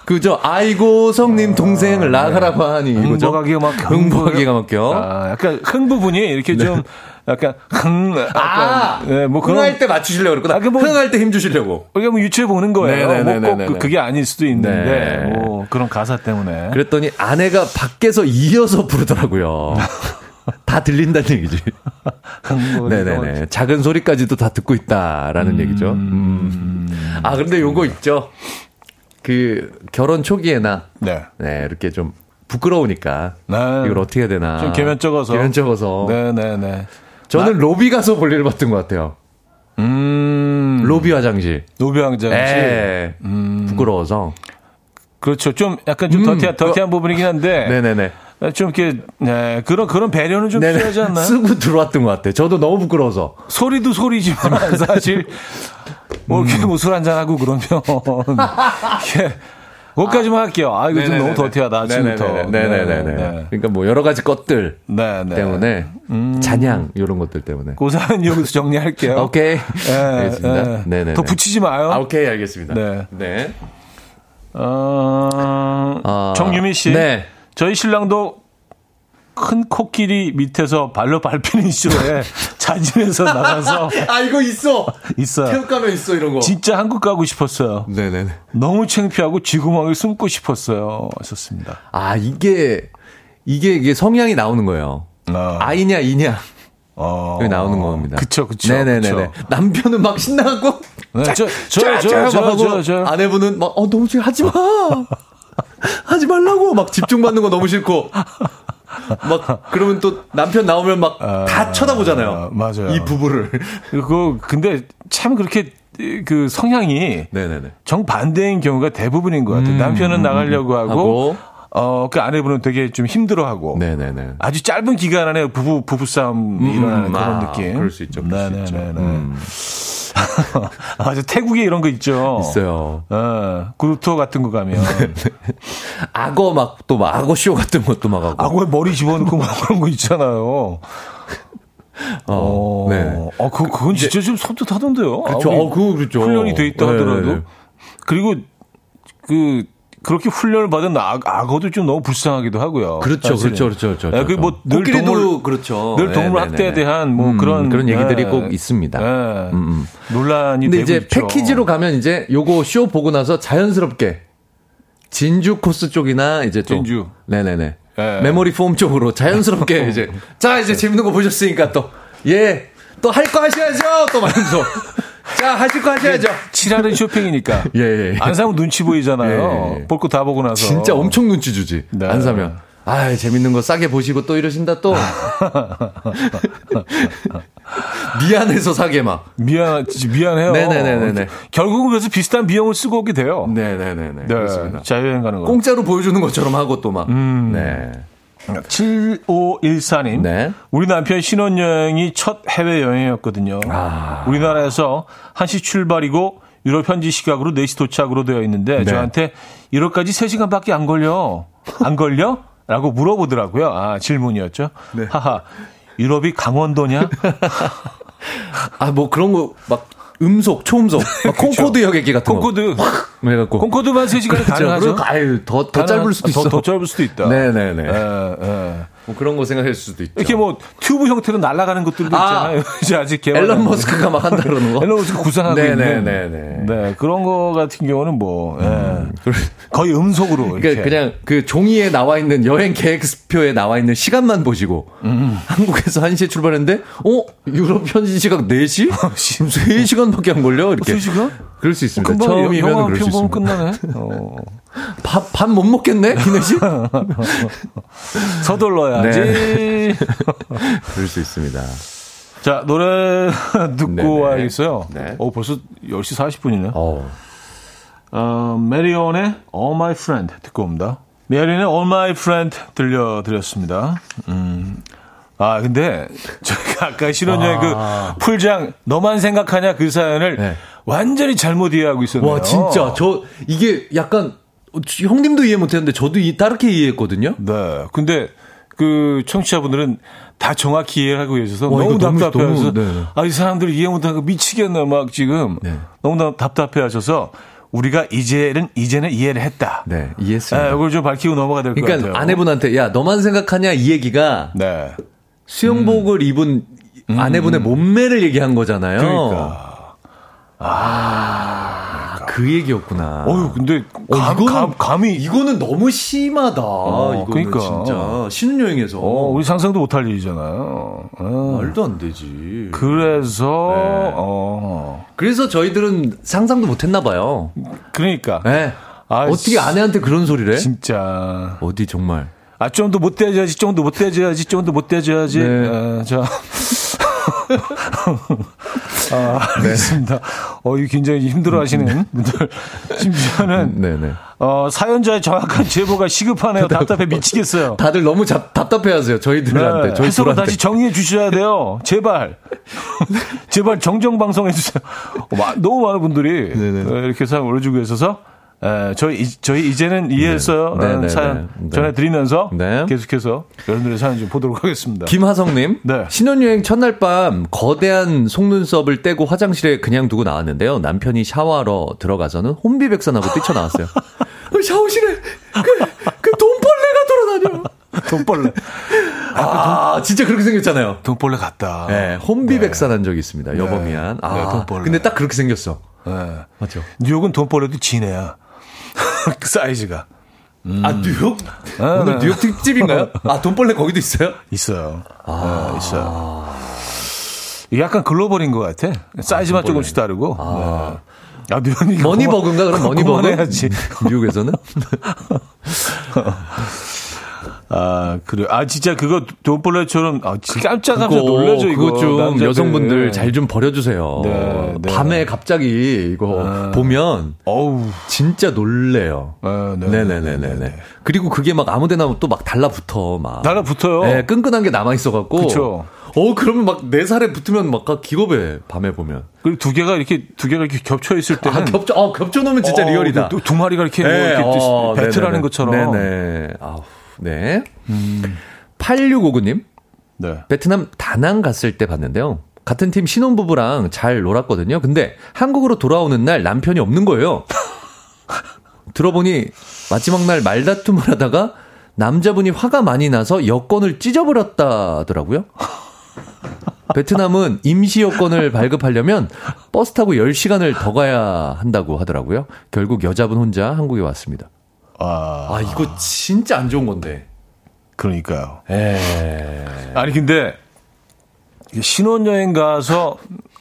그죠? 아이고 성님 동생 나가라고 하니 이거죠? 흥부가 기가 막혀. 흥부가 기가 막혀. 아, 약간 흥 부분이 이렇게 좀 약간 흥 약간 아, 예, 뭐 그런 흥할 때 맞추시려고 그랬구나. 아, 그 뭐- 흥할 때 힘 주시려고. 이게 뭐 유추해 보는 거예요. 네네네네네. 뭐꼭 그게 아닐 수도 있는데 네. 뭐 그런 가사 때문에. 그랬더니 아내가 밖에서 이어서 부르더라고요. 다 들린다는 얘기지. 뭐 네네네. 작은 소리까지도 다 듣고 있다라는 얘기죠. 음. 아, 근데 요거 있죠. 그, 결혼 초기에나, 네. 네, 이렇게 좀 부끄러우니까. 네. 이걸 어떻게 해야 되나. 좀 개면 적어서. 개면 적어서. 네네네. 저는 로비 가서 볼 일을 봤던 것 같아요. 음. 로비 화장실. 노비왕장실. 예. 부끄러워서. 그렇죠. 좀 약간 좀 음, 더티한, 더티한 부분이긴 한데. 네네네. 좀 이렇게, 네, 그런, 그런 배려는 좀 필요하지 않나요? 쓰고 들어왔던 것 같아요. 저도 너무 부끄러워서. 소리도 소리지만 사실 뭐 이렇게 뭐술 한잔 하고 그러면 이게 그것까지만 할게요. 아, 이거 좀 너무 더티하다, 아침부터. 네네네. 네. 그러니까 뭐 여러 가지 것들 네, 네. 때문에 잔향 이런 것들 때문에. 그 사연 여기서 정리할게요. 오케이. 예, 알겠습니다. 예. 네네. 더 붙이지 마요. 아, 오케이 알겠습니다. 네. 네. 어, 아, 정유미 씨. 네. 저희 신랑도 큰 코끼리 밑에서 발로 밟히는 쇼에 자진해서 나가서 아 이거 있어. 있어요. 체육관에 있어 이런 거. 진짜 한국 가고 싶었어요. 네네네. 너무 창피하고 쥐구멍을 숨고 싶었어요. 하셨습니다. 아 이게 이게 이게 성향이 나오는 거예요. 아. 아이냐 이냐 어. 여기 나오는 겁니다. 그쵸, 그쵸. 네네네네. 그쵸. 남편은 막 신나고 네, 저, 저, 쫙, 저, 쫙 저, 막 하고 저, 저. 아내분은 막, 어, 너무 싫어. 하지 마! 하지 말라고! 막 집중받는 거 너무 싫고. 막, 그러면 또 남편 나오면 막다 쳐다보잖아요. 아, 맞아요. 이 부부를. 그, 근데 참 그렇게 그 성향이 네네네. 정반대인 경우가 대부분인 것 같아요. 남편은 나가려고 하고, 하고. 어, 그 아내분은 되게 좀 힘들어 하고. 네네네. 아주 짧은 기간 안에 부부, 부부싸움이 일어나는 그런 아, 느낌. 그럴 수 있죠, 그럴 수 있죠. 네네네. 음. 아, 맞아. 태국에 이런 거 있죠. 있어요. 네. 어, 그룹 투어 같은 거 가면. 악어 막, 또 막, 악어 쇼 같은 것도 막 하고. 악어에 머리 집어넣고 막 그런 거 있잖아요. 어, 네. 어, 그, 그건 진짜 좀 섬뜩하던데요. 그렇죠. 아무리 어, 그거 그렇죠. 훈련이 돼 있다 네, 하더라도. 네, 네. 그리고 그, 그렇게 훈련을 받은 악, 악어도 좀 너무 불쌍하기도 하고요. 그렇죠, 사실은. 그렇죠, 그렇죠, 그렇죠. 예, 그뭐 늘 코끼리도 동물, 그렇죠. 늘 동물 네, 네, 학대에 네, 네. 대한 뭐 음, 그런 그런 얘기들이 예, 꼭 있습니다. 예, 음, 음. 논란이 근데 되고 이제 있죠. 패키지로 가면 이제 요거 쇼 보고 나서 자연스럽게 진주 코스 쪽이나 이제 또 진주. 네네네 예. 메모리 폼 쪽으로 자연스럽게 이제 자 이제 재밌는 거 보셨으니까 또 예 또 할 거 하셔야죠 또 말면서 자 하실 거 하셔야죠 칠하는 쇼핑이니까. 예, 예, 예. 안 사면 눈치 보이잖아요. 예, 예. 볼 거 다 보고 나서. 진짜 엄청 눈치 주지 네. 안 사면 아 재밌는 거 싸게 보시고 또 이러신다 또 미안해서 사게 막 미안, 미안해요. 네네네네네. 결국은 그래서 비슷한 비용을 쓰고 오게 돼요. 네네네네 네, 그렇습니다 자유여행 가는 거. 공짜로 보여주는 것처럼 하고 또막 네. 7514님. 네. 우리 남편 신혼여행이 첫 해외여행이었거든요. 아. 우리나라에서 1시 출발이고 유럽 현지 시각으로 4시 도착으로 되어 있는데 네. 저한테 유럽까지 3시간밖에 안 걸려. 안 걸려? 라고 물어보더라고요. 아, 질문이었죠. 네. 하하. 유럽이 강원도냐? 아, 뭐 그런 거, 막, 음속, 초음속, 막 콩코드 여객기 같은 콩코드. 거. 확! 해갖고. 콩코드만 3시간이 그렇죠. 가능하죠. 그럼, 아유, 더, 더 짧을 수도 있어. 더, 더 짧을 수도 있다. 네네네. 예, 예. 뭐 그런 거 생각할 수도 있죠. 이렇게 뭐 튜브 형태로 날아가는 것들도 아. 있잖아요. 이제 아직 개발. 앨런 머스크가 막 한다 그러는 거. 앨런 머스크 구상하고 네네네네. 있는. 네 그런 거 같은 경우는 뭐 예. 거의 음속으로 이렇게. 그러니까 그냥 그 종이에 나와 있는 여행 계획표에 나와 있는 시간만 보시고 음. 한국에서 1시에 출발했는데 어 유럽 현지 시각 4시? 3시간밖에 안 걸려 이렇게 3시간? 그럴 수 있습니다. 금방 처음이면 그럴 수 있습니다. 끝나네. 어. 밥 밥 못 먹겠네 기내식? 서둘러야지. 네. 그럴 수 있습니다. 자 노래 듣고 네네. 와야겠어요. 네. 어 벌써 10시 40분이네. 어. 어, 메리온의 All My Friend 듣고 옵니다. 메리온의 All My Friend 들려드렸습니다. 음. 아, 근데 저희가 아까 신혼여행 그 풀장 너만 생각하냐 그 사연을 네. 완전히 잘못 이해하고 있었네요. 와 진짜 저 이게 약간 어, 형님도 이해 못했는데 저도 이, 다르게 이해했거든요. 네. 근데 그 청취자분들은 다 정확히 이해하고 계셔서 와, 너무 답답해서 네. 아, 이 사람들 이해 못하고 미치겠네 막 지금 네. 너무 답답해 하셔서 우리가 이제는 이제는 이해를 했다. 네 이해했습니다. 네, 이걸 좀 밝히고 넘어가야 될것 그러니까 같아요. 아내분한테 야 너만 생각하냐 이 얘기가 네. 수영복을 입은 음. 아내분의 몸매를 얘기한 거잖아요. 그러니까. 아, 그 얘기였구나. 어유 근데 어, 감, 이거는, 감, 감이 이거는 너무 심하다. 어, 이거는 그러니까. 진짜 신혼여행에서 어, 우리 상상도 못할 일이잖아요. 어. 말도 안 되지. 그래서 네. 어 그래서 저희들은 상상도 못했나 봐요. 그러니까 네. 아, 어떻게 아내한테 그런 소리를 해? 진짜 어디 정말. 아 좀 더 못돼줘야지 좀 더 못돼줘야지 좀 더 못돼줘야지 네. 어, 자 아, 알겠습니다. 어, 이 굉장히 힘들어 하시는 분들 심지어는 네네. 어, 사연자의 정확한 제보가 시급하네요. 답답해 미치겠어요. 다들 너무 잡, 답답해 하세요. 저희들한테. 네, 저희 해석을. 다시 정리해 주셔야 돼요. 제발. 제발 정정 방송 해주세요. 어, 마- 너무 많은 분들이 네네. 어, 이렇게 사연 올려주고 있어서 에, 저희 이- 저희 이제는 이해했어요. 네. 라는 네, 네, 사연 네. 전해드리면서 네. 계속해서 여러분들의 사연 좀 보도록 하겠습니다. 김하성님. 네. 신혼여행 첫날 밤 거대한 속눈썹을 떼고 화장실에 그냥 두고 나왔는데요. 남편이 샤워하러 들어가서는 혼비백산하고 뛰쳐나왔어요. 어, 샤워실에 그, 그 돈벌레가 돌아다녀. 돈벌레. 아, 진짜 그렇게 생겼잖아요. 돈벌레 같다. 네, 혼비백산한 적이 있습니다. 여범이한. 아, 네, 돈벌레. 근데 딱 그렇게 생겼어. 네. 맞죠? 뉴욕은 돈벌레도 진해야. 그 사이즈가. 아, 뉴욕? 아, 오늘 네. 뉴욕 특집인가요? 아, 돈벌레 거기도 있어요? 있어요. 네, 있어요. 약간 글로벌인 것 같아. 사이즈만 돈벌레. 조금씩 다르고. 아, 아 뉴욕이 money bug인가? 그럼 money bug? 해야지. 뉴욕에서는? 아, 그래. 아, 진짜 그거 돈벌레처럼 아, 진짜 깜짝 깜짝 그거, 놀라죠, 이거. 그거 좀 남자들. 여성분들 잘 좀 버려주세요. 네, 네. 밤에 갑자기 이거 보면 어우. 진짜 놀래요. 아, 네, 네네네네네. 그리고 그게 막 아무 데나 또 막 달라붙어 막. 달라붙어요. 네, 끈끈한 게 남아 있어갖고. 그쵸. 어 그러면 막 내 살에 붙으면 막 기겁해 밤에 보면. 그리고 두 개가 이렇게 두 개가 이렇게 겹쳐 있을 때는 아 겹쳐, 어 겹쳐 놓으면 진짜 어, 리얼이다. 두, 두 마리가 이렇게, 뭐 네, 이렇게 어, 배틀하는. 것처럼. 네네. 아우, 네. 8659님. 네. 베트남 다낭 갔을 때 봤는데요. 같은 팀 신혼부부랑 잘 놀았거든요. 근데 한국으로 돌아오는 날 남편이 없는 거예요. 들어보니 마지막 날 말다툼을 하다가 남자분이 화가 많이 나서 여권을 찢어버렸다더라고요. 베트남은 임시 여권을 발급하려면 버스 타고 10시간을 더 가야 한다고 하더라고요. 결국 여자분 혼자 한국에 왔습니다. 아, 아, 이거 진짜 안 좋은 건데. 그러니까요. 에. 아니 근데 신혼여행 가서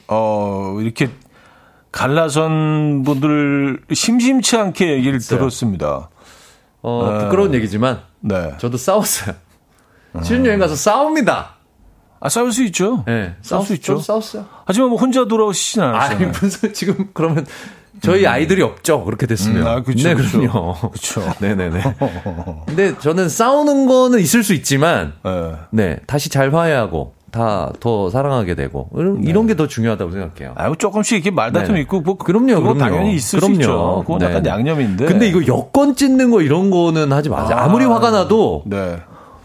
어 이렇게 갈라선 분들 심심치 않게 얘기를 들었습니다. 어, 부끄러운 얘기지만 네. 저도 싸웠어요. 신혼여행 가서 싸웁니다. 아 싸울 수 있죠. 네, 싸울 수 있죠. 싸웠어요. 하지만 뭐 혼자 돌아오시진 아니, 않았어요. 무슨, 지금, 그러면, 저희 아이들이 없죠. 그렇게 됐으면. 음, 아, 그쵸, 네, 그쵸. 그럼요. 그쵸. 네네네. 근데 저는 싸우는 거는 있을 수 있지만, 네. 네, 다시 잘 화해하고, 다 더 사랑하게 되고, 이런, 이런 게 더 중요하다고 생각해요. 아, 뭐 조금씩 이렇게 말다툼 네. 있고, 뭐, 그럼요, 그럼요. 당연히 있을 그럼요. 수 있죠. 그건 약간 네. 양념인데. 근데 이거 여권 찢는 거 이런 거는 하지 마세요. 아, 무리 화가 나도, 네.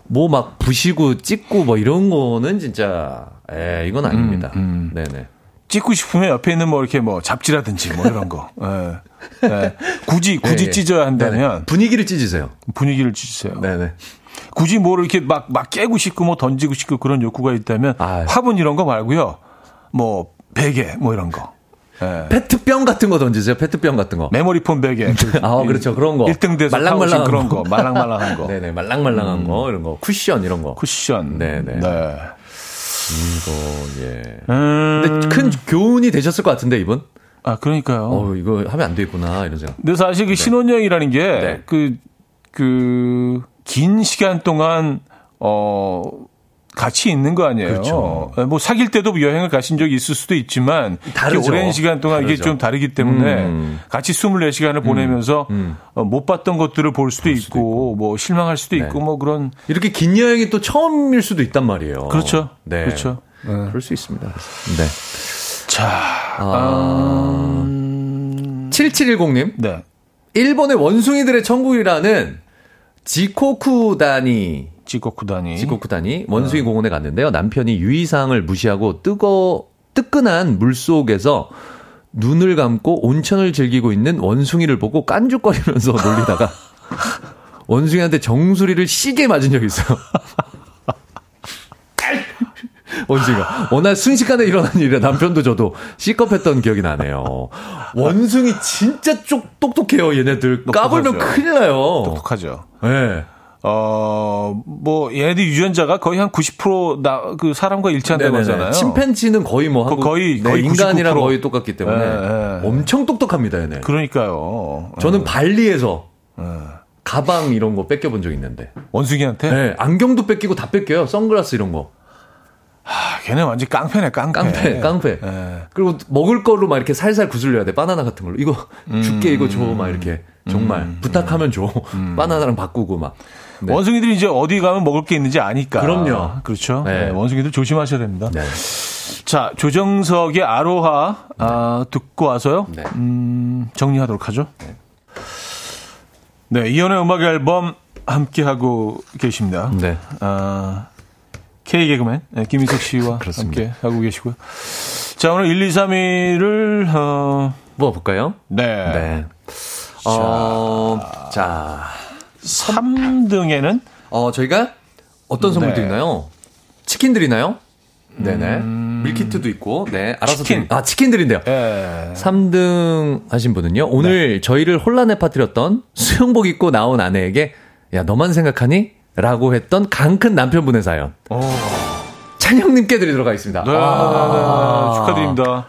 뭐막 부시고 찢고 뭐 이런 거는 진짜, 에, 이건 아닙니다. 음, 네네. 찍고 싶으면 옆에 있는 뭐 이렇게 뭐 잡지라든지 뭐 이런 거. 예. 예. 굳이, 굳이 예, 예. 찢어야 한다면 네네. 분위기를 찢으세요. 분위기를 찢으세요. 네네. 굳이 뭐를 이렇게 막, 막 깨고 싶고 뭐 던지고 싶고 그런 욕구가 있다면 아유. 화분 이런 거 말고요. 뭐 베개 뭐 이런 거. 예. 페트병 같은 거 던지세요. 페트병 같은 거. 메모리폼 베개. 그 아, 그렇죠. 그런 거. 1등 돼서 말랑말랑한 말랑말랑한 그런 거. 거. 말랑말랑한 거. 네네. 말랑말랑한 거, 이런 거. 쿠션, 이런 거. 쿠션. 네네. 네. 이거, 예. 음. 근데 큰 교훈이 되셨을 것 같은데, 이분? 아, 그러니까요. 어, 이거 하면 안 되겠구나, 이런 생각. 근데 사실 그 신혼여행이라는 게 네. 그, 그, 긴 시간 동안, 어, 같이 있는 거 아니에요. 그렇죠. 뭐 사귈 때도 여행을 가신 적이 있을 수도 있지만 다르죠. 오랜 시간 동안 이게 다르죠. 좀 다르기 때문에 음. 같이 24시간을 보내면서 어, 못 봤던 것들을 볼 수도 있고 뭐 실망할 수도 있고 뭐 그런 이렇게 긴 여행이 또 처음일 수도 있단 말이에요. 그렇죠. 네. 그렇죠. 그럴 수 있습니다. 네. 자, 아, 7710님. 네. 일본의 원숭이들의 천국이라는 지코쿠다니 지코쿠다니. 지코쿠다니 원숭이 공원에 갔는데요. 남편이 유의사항을 무시하고 뜨거 뜨끈한 물 속에서 눈을 감고 온천을 즐기고 있는 원숭이를 보고 깐죽거리면서 놀리다가 원숭이한테 정수리를 시게 맞은 적이 있어요. 원숭이가. 워낙 순식간에 일어난 일이라 남편도 저도 C컵했던 기억이 나네요. 원숭이 진짜 쪽, 똑똑해요, 얘네들. 까불면 큰일 나요. 똑똑하죠. 예. 네. 어, 뭐, 얘네들 유전자가 거의 한 90% 나, 그 사람과 일치한다고 네네네. 하잖아요. 침팬지는 거의 뭐 하고 거의, 네, 거의 인간이랑 거의 똑같기 때문에 네, 엄청 똑똑합니다, 얘네. 그러니까요. 저는 발리에서 가방 이런 거 뺏겨본 적 있는데. 원숭이한테? 네, 안경도 뺏기고 다 뺏겨요. 선글라스 이런 거. 하, 걔네 완전 깡패네, 깡패. 깡패, 깡패. 네. 그리고 먹을 거로 막 이렇게 살살 구슬려야 돼. 바나나 같은 걸로. 이거 줄게, 이거 줘. 막 이렇게. 정말. 음, 부탁하면 줘. 음. 바나나랑 바꾸고 막. 네. 원숭이들이 이제 어디 가면 먹을 게 있는지 아니까. 그럼요. 그렇죠. 네. 네, 원숭이들 조심하셔야 됩니다. 네. 자, 조정석의 아로하 아, 듣고 와서요. 네. 음, 정리하도록 하죠. 네. 네, 이연의 음악 앨범 함께 하고 계십니다. 네. 아, K 개그맨 네, 김희석 씨와 함께 하고 계시고요. 자, 오늘 1, 2, 3위를 어, 뭐 볼까요? 네. 네. 어, 자, 3등에는 어, 저희가 어떤 선물 네. 드리나요? 치킨 드리나요? 네네. 음... 밀키트도 있고, 네. 알아서 치킨. 드... 아, 치킨 드린대요. 네. 3등 하신 분은요. 오늘 네. 저희를 혼란에 빠뜨렸던 수영복 입고 나온 아내에게, 야, 너만 생각하니? 라고 했던 강큰 남편분의 사연. 오. 찬영님께 드리도록 하겠습니다. 네, 아~ 축하드립니다.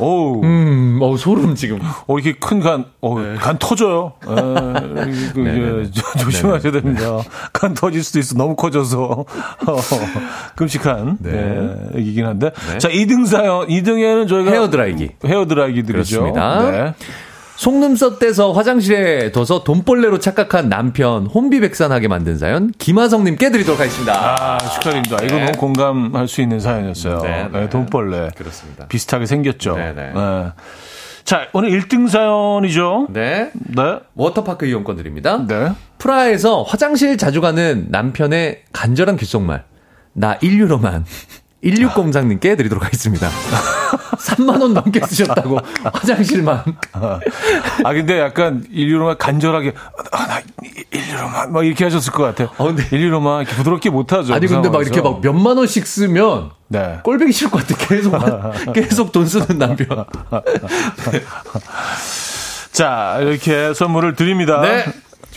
오, 음, 어 소름 지금. 어 이렇게 큰 간, 어, 네. 간 터져요. 에, 그, 네, 네, 네. 조심하셔야 됩니다. 간 터질 수도 있어. 너무 커져서 어, 끔찍한 네. 얘기긴 한데. 자, 2등 사연, 2등에는 저희가 헤어 드라이기, 헤어 드라이기 드리죠. 그렇습니다. 속눈썹 떼서 화장실에 둬서 돈벌레로 착각한 남편 혼비백산하게 만든 사연 김하성님께 드리도록 하겠습니다. 아 축하드립니다. 네. 이거 너무 공감할 수 있는 사연이었어요. 네, 네. 네 돈벌레 그렇습니다. 비슷하게 생겼죠. 네, 네. 네. 자 오늘 1등 사연이죠. 네. 네. 워터파크 이용권 드립니다. 네. 프라하에서 화장실 자주 가는 남편의 간절한 귓속말. 나 1유로만 16공장님께 드리도록 하겠습니다. 3만원 넘게 쓰셨다고, 화장실만. 아, 근데 약간 1유로만 간절하게, 아, 나 1유로만, 막 이렇게 하셨을 것 같아요. 아, 근데 1유로만 이렇게 부드럽게 못하죠. 아니, 그 근데 막 이렇게 막 몇만원씩 쓰면, 네. 꼴보기 싫을 것 같아. 계속, 계속 돈 쓰는 남편. 자, 이렇게 선물을 드립니다. 네.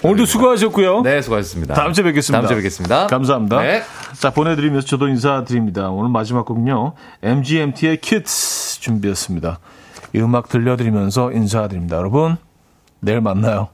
오늘도 수고하셨고요. 네, 수고하셨습니다. 다음 주에 뵙겠습니다. 다음 주에 뵙겠습니다. 감사합니다. 네. 자, 보내드리면서 저도 인사드립니다. 오늘 마지막 곡은요. MGMT의 Kids 준비했습니다. 이 음악 들려드리면서 인사드립니다. 여러분, 내일 만나요.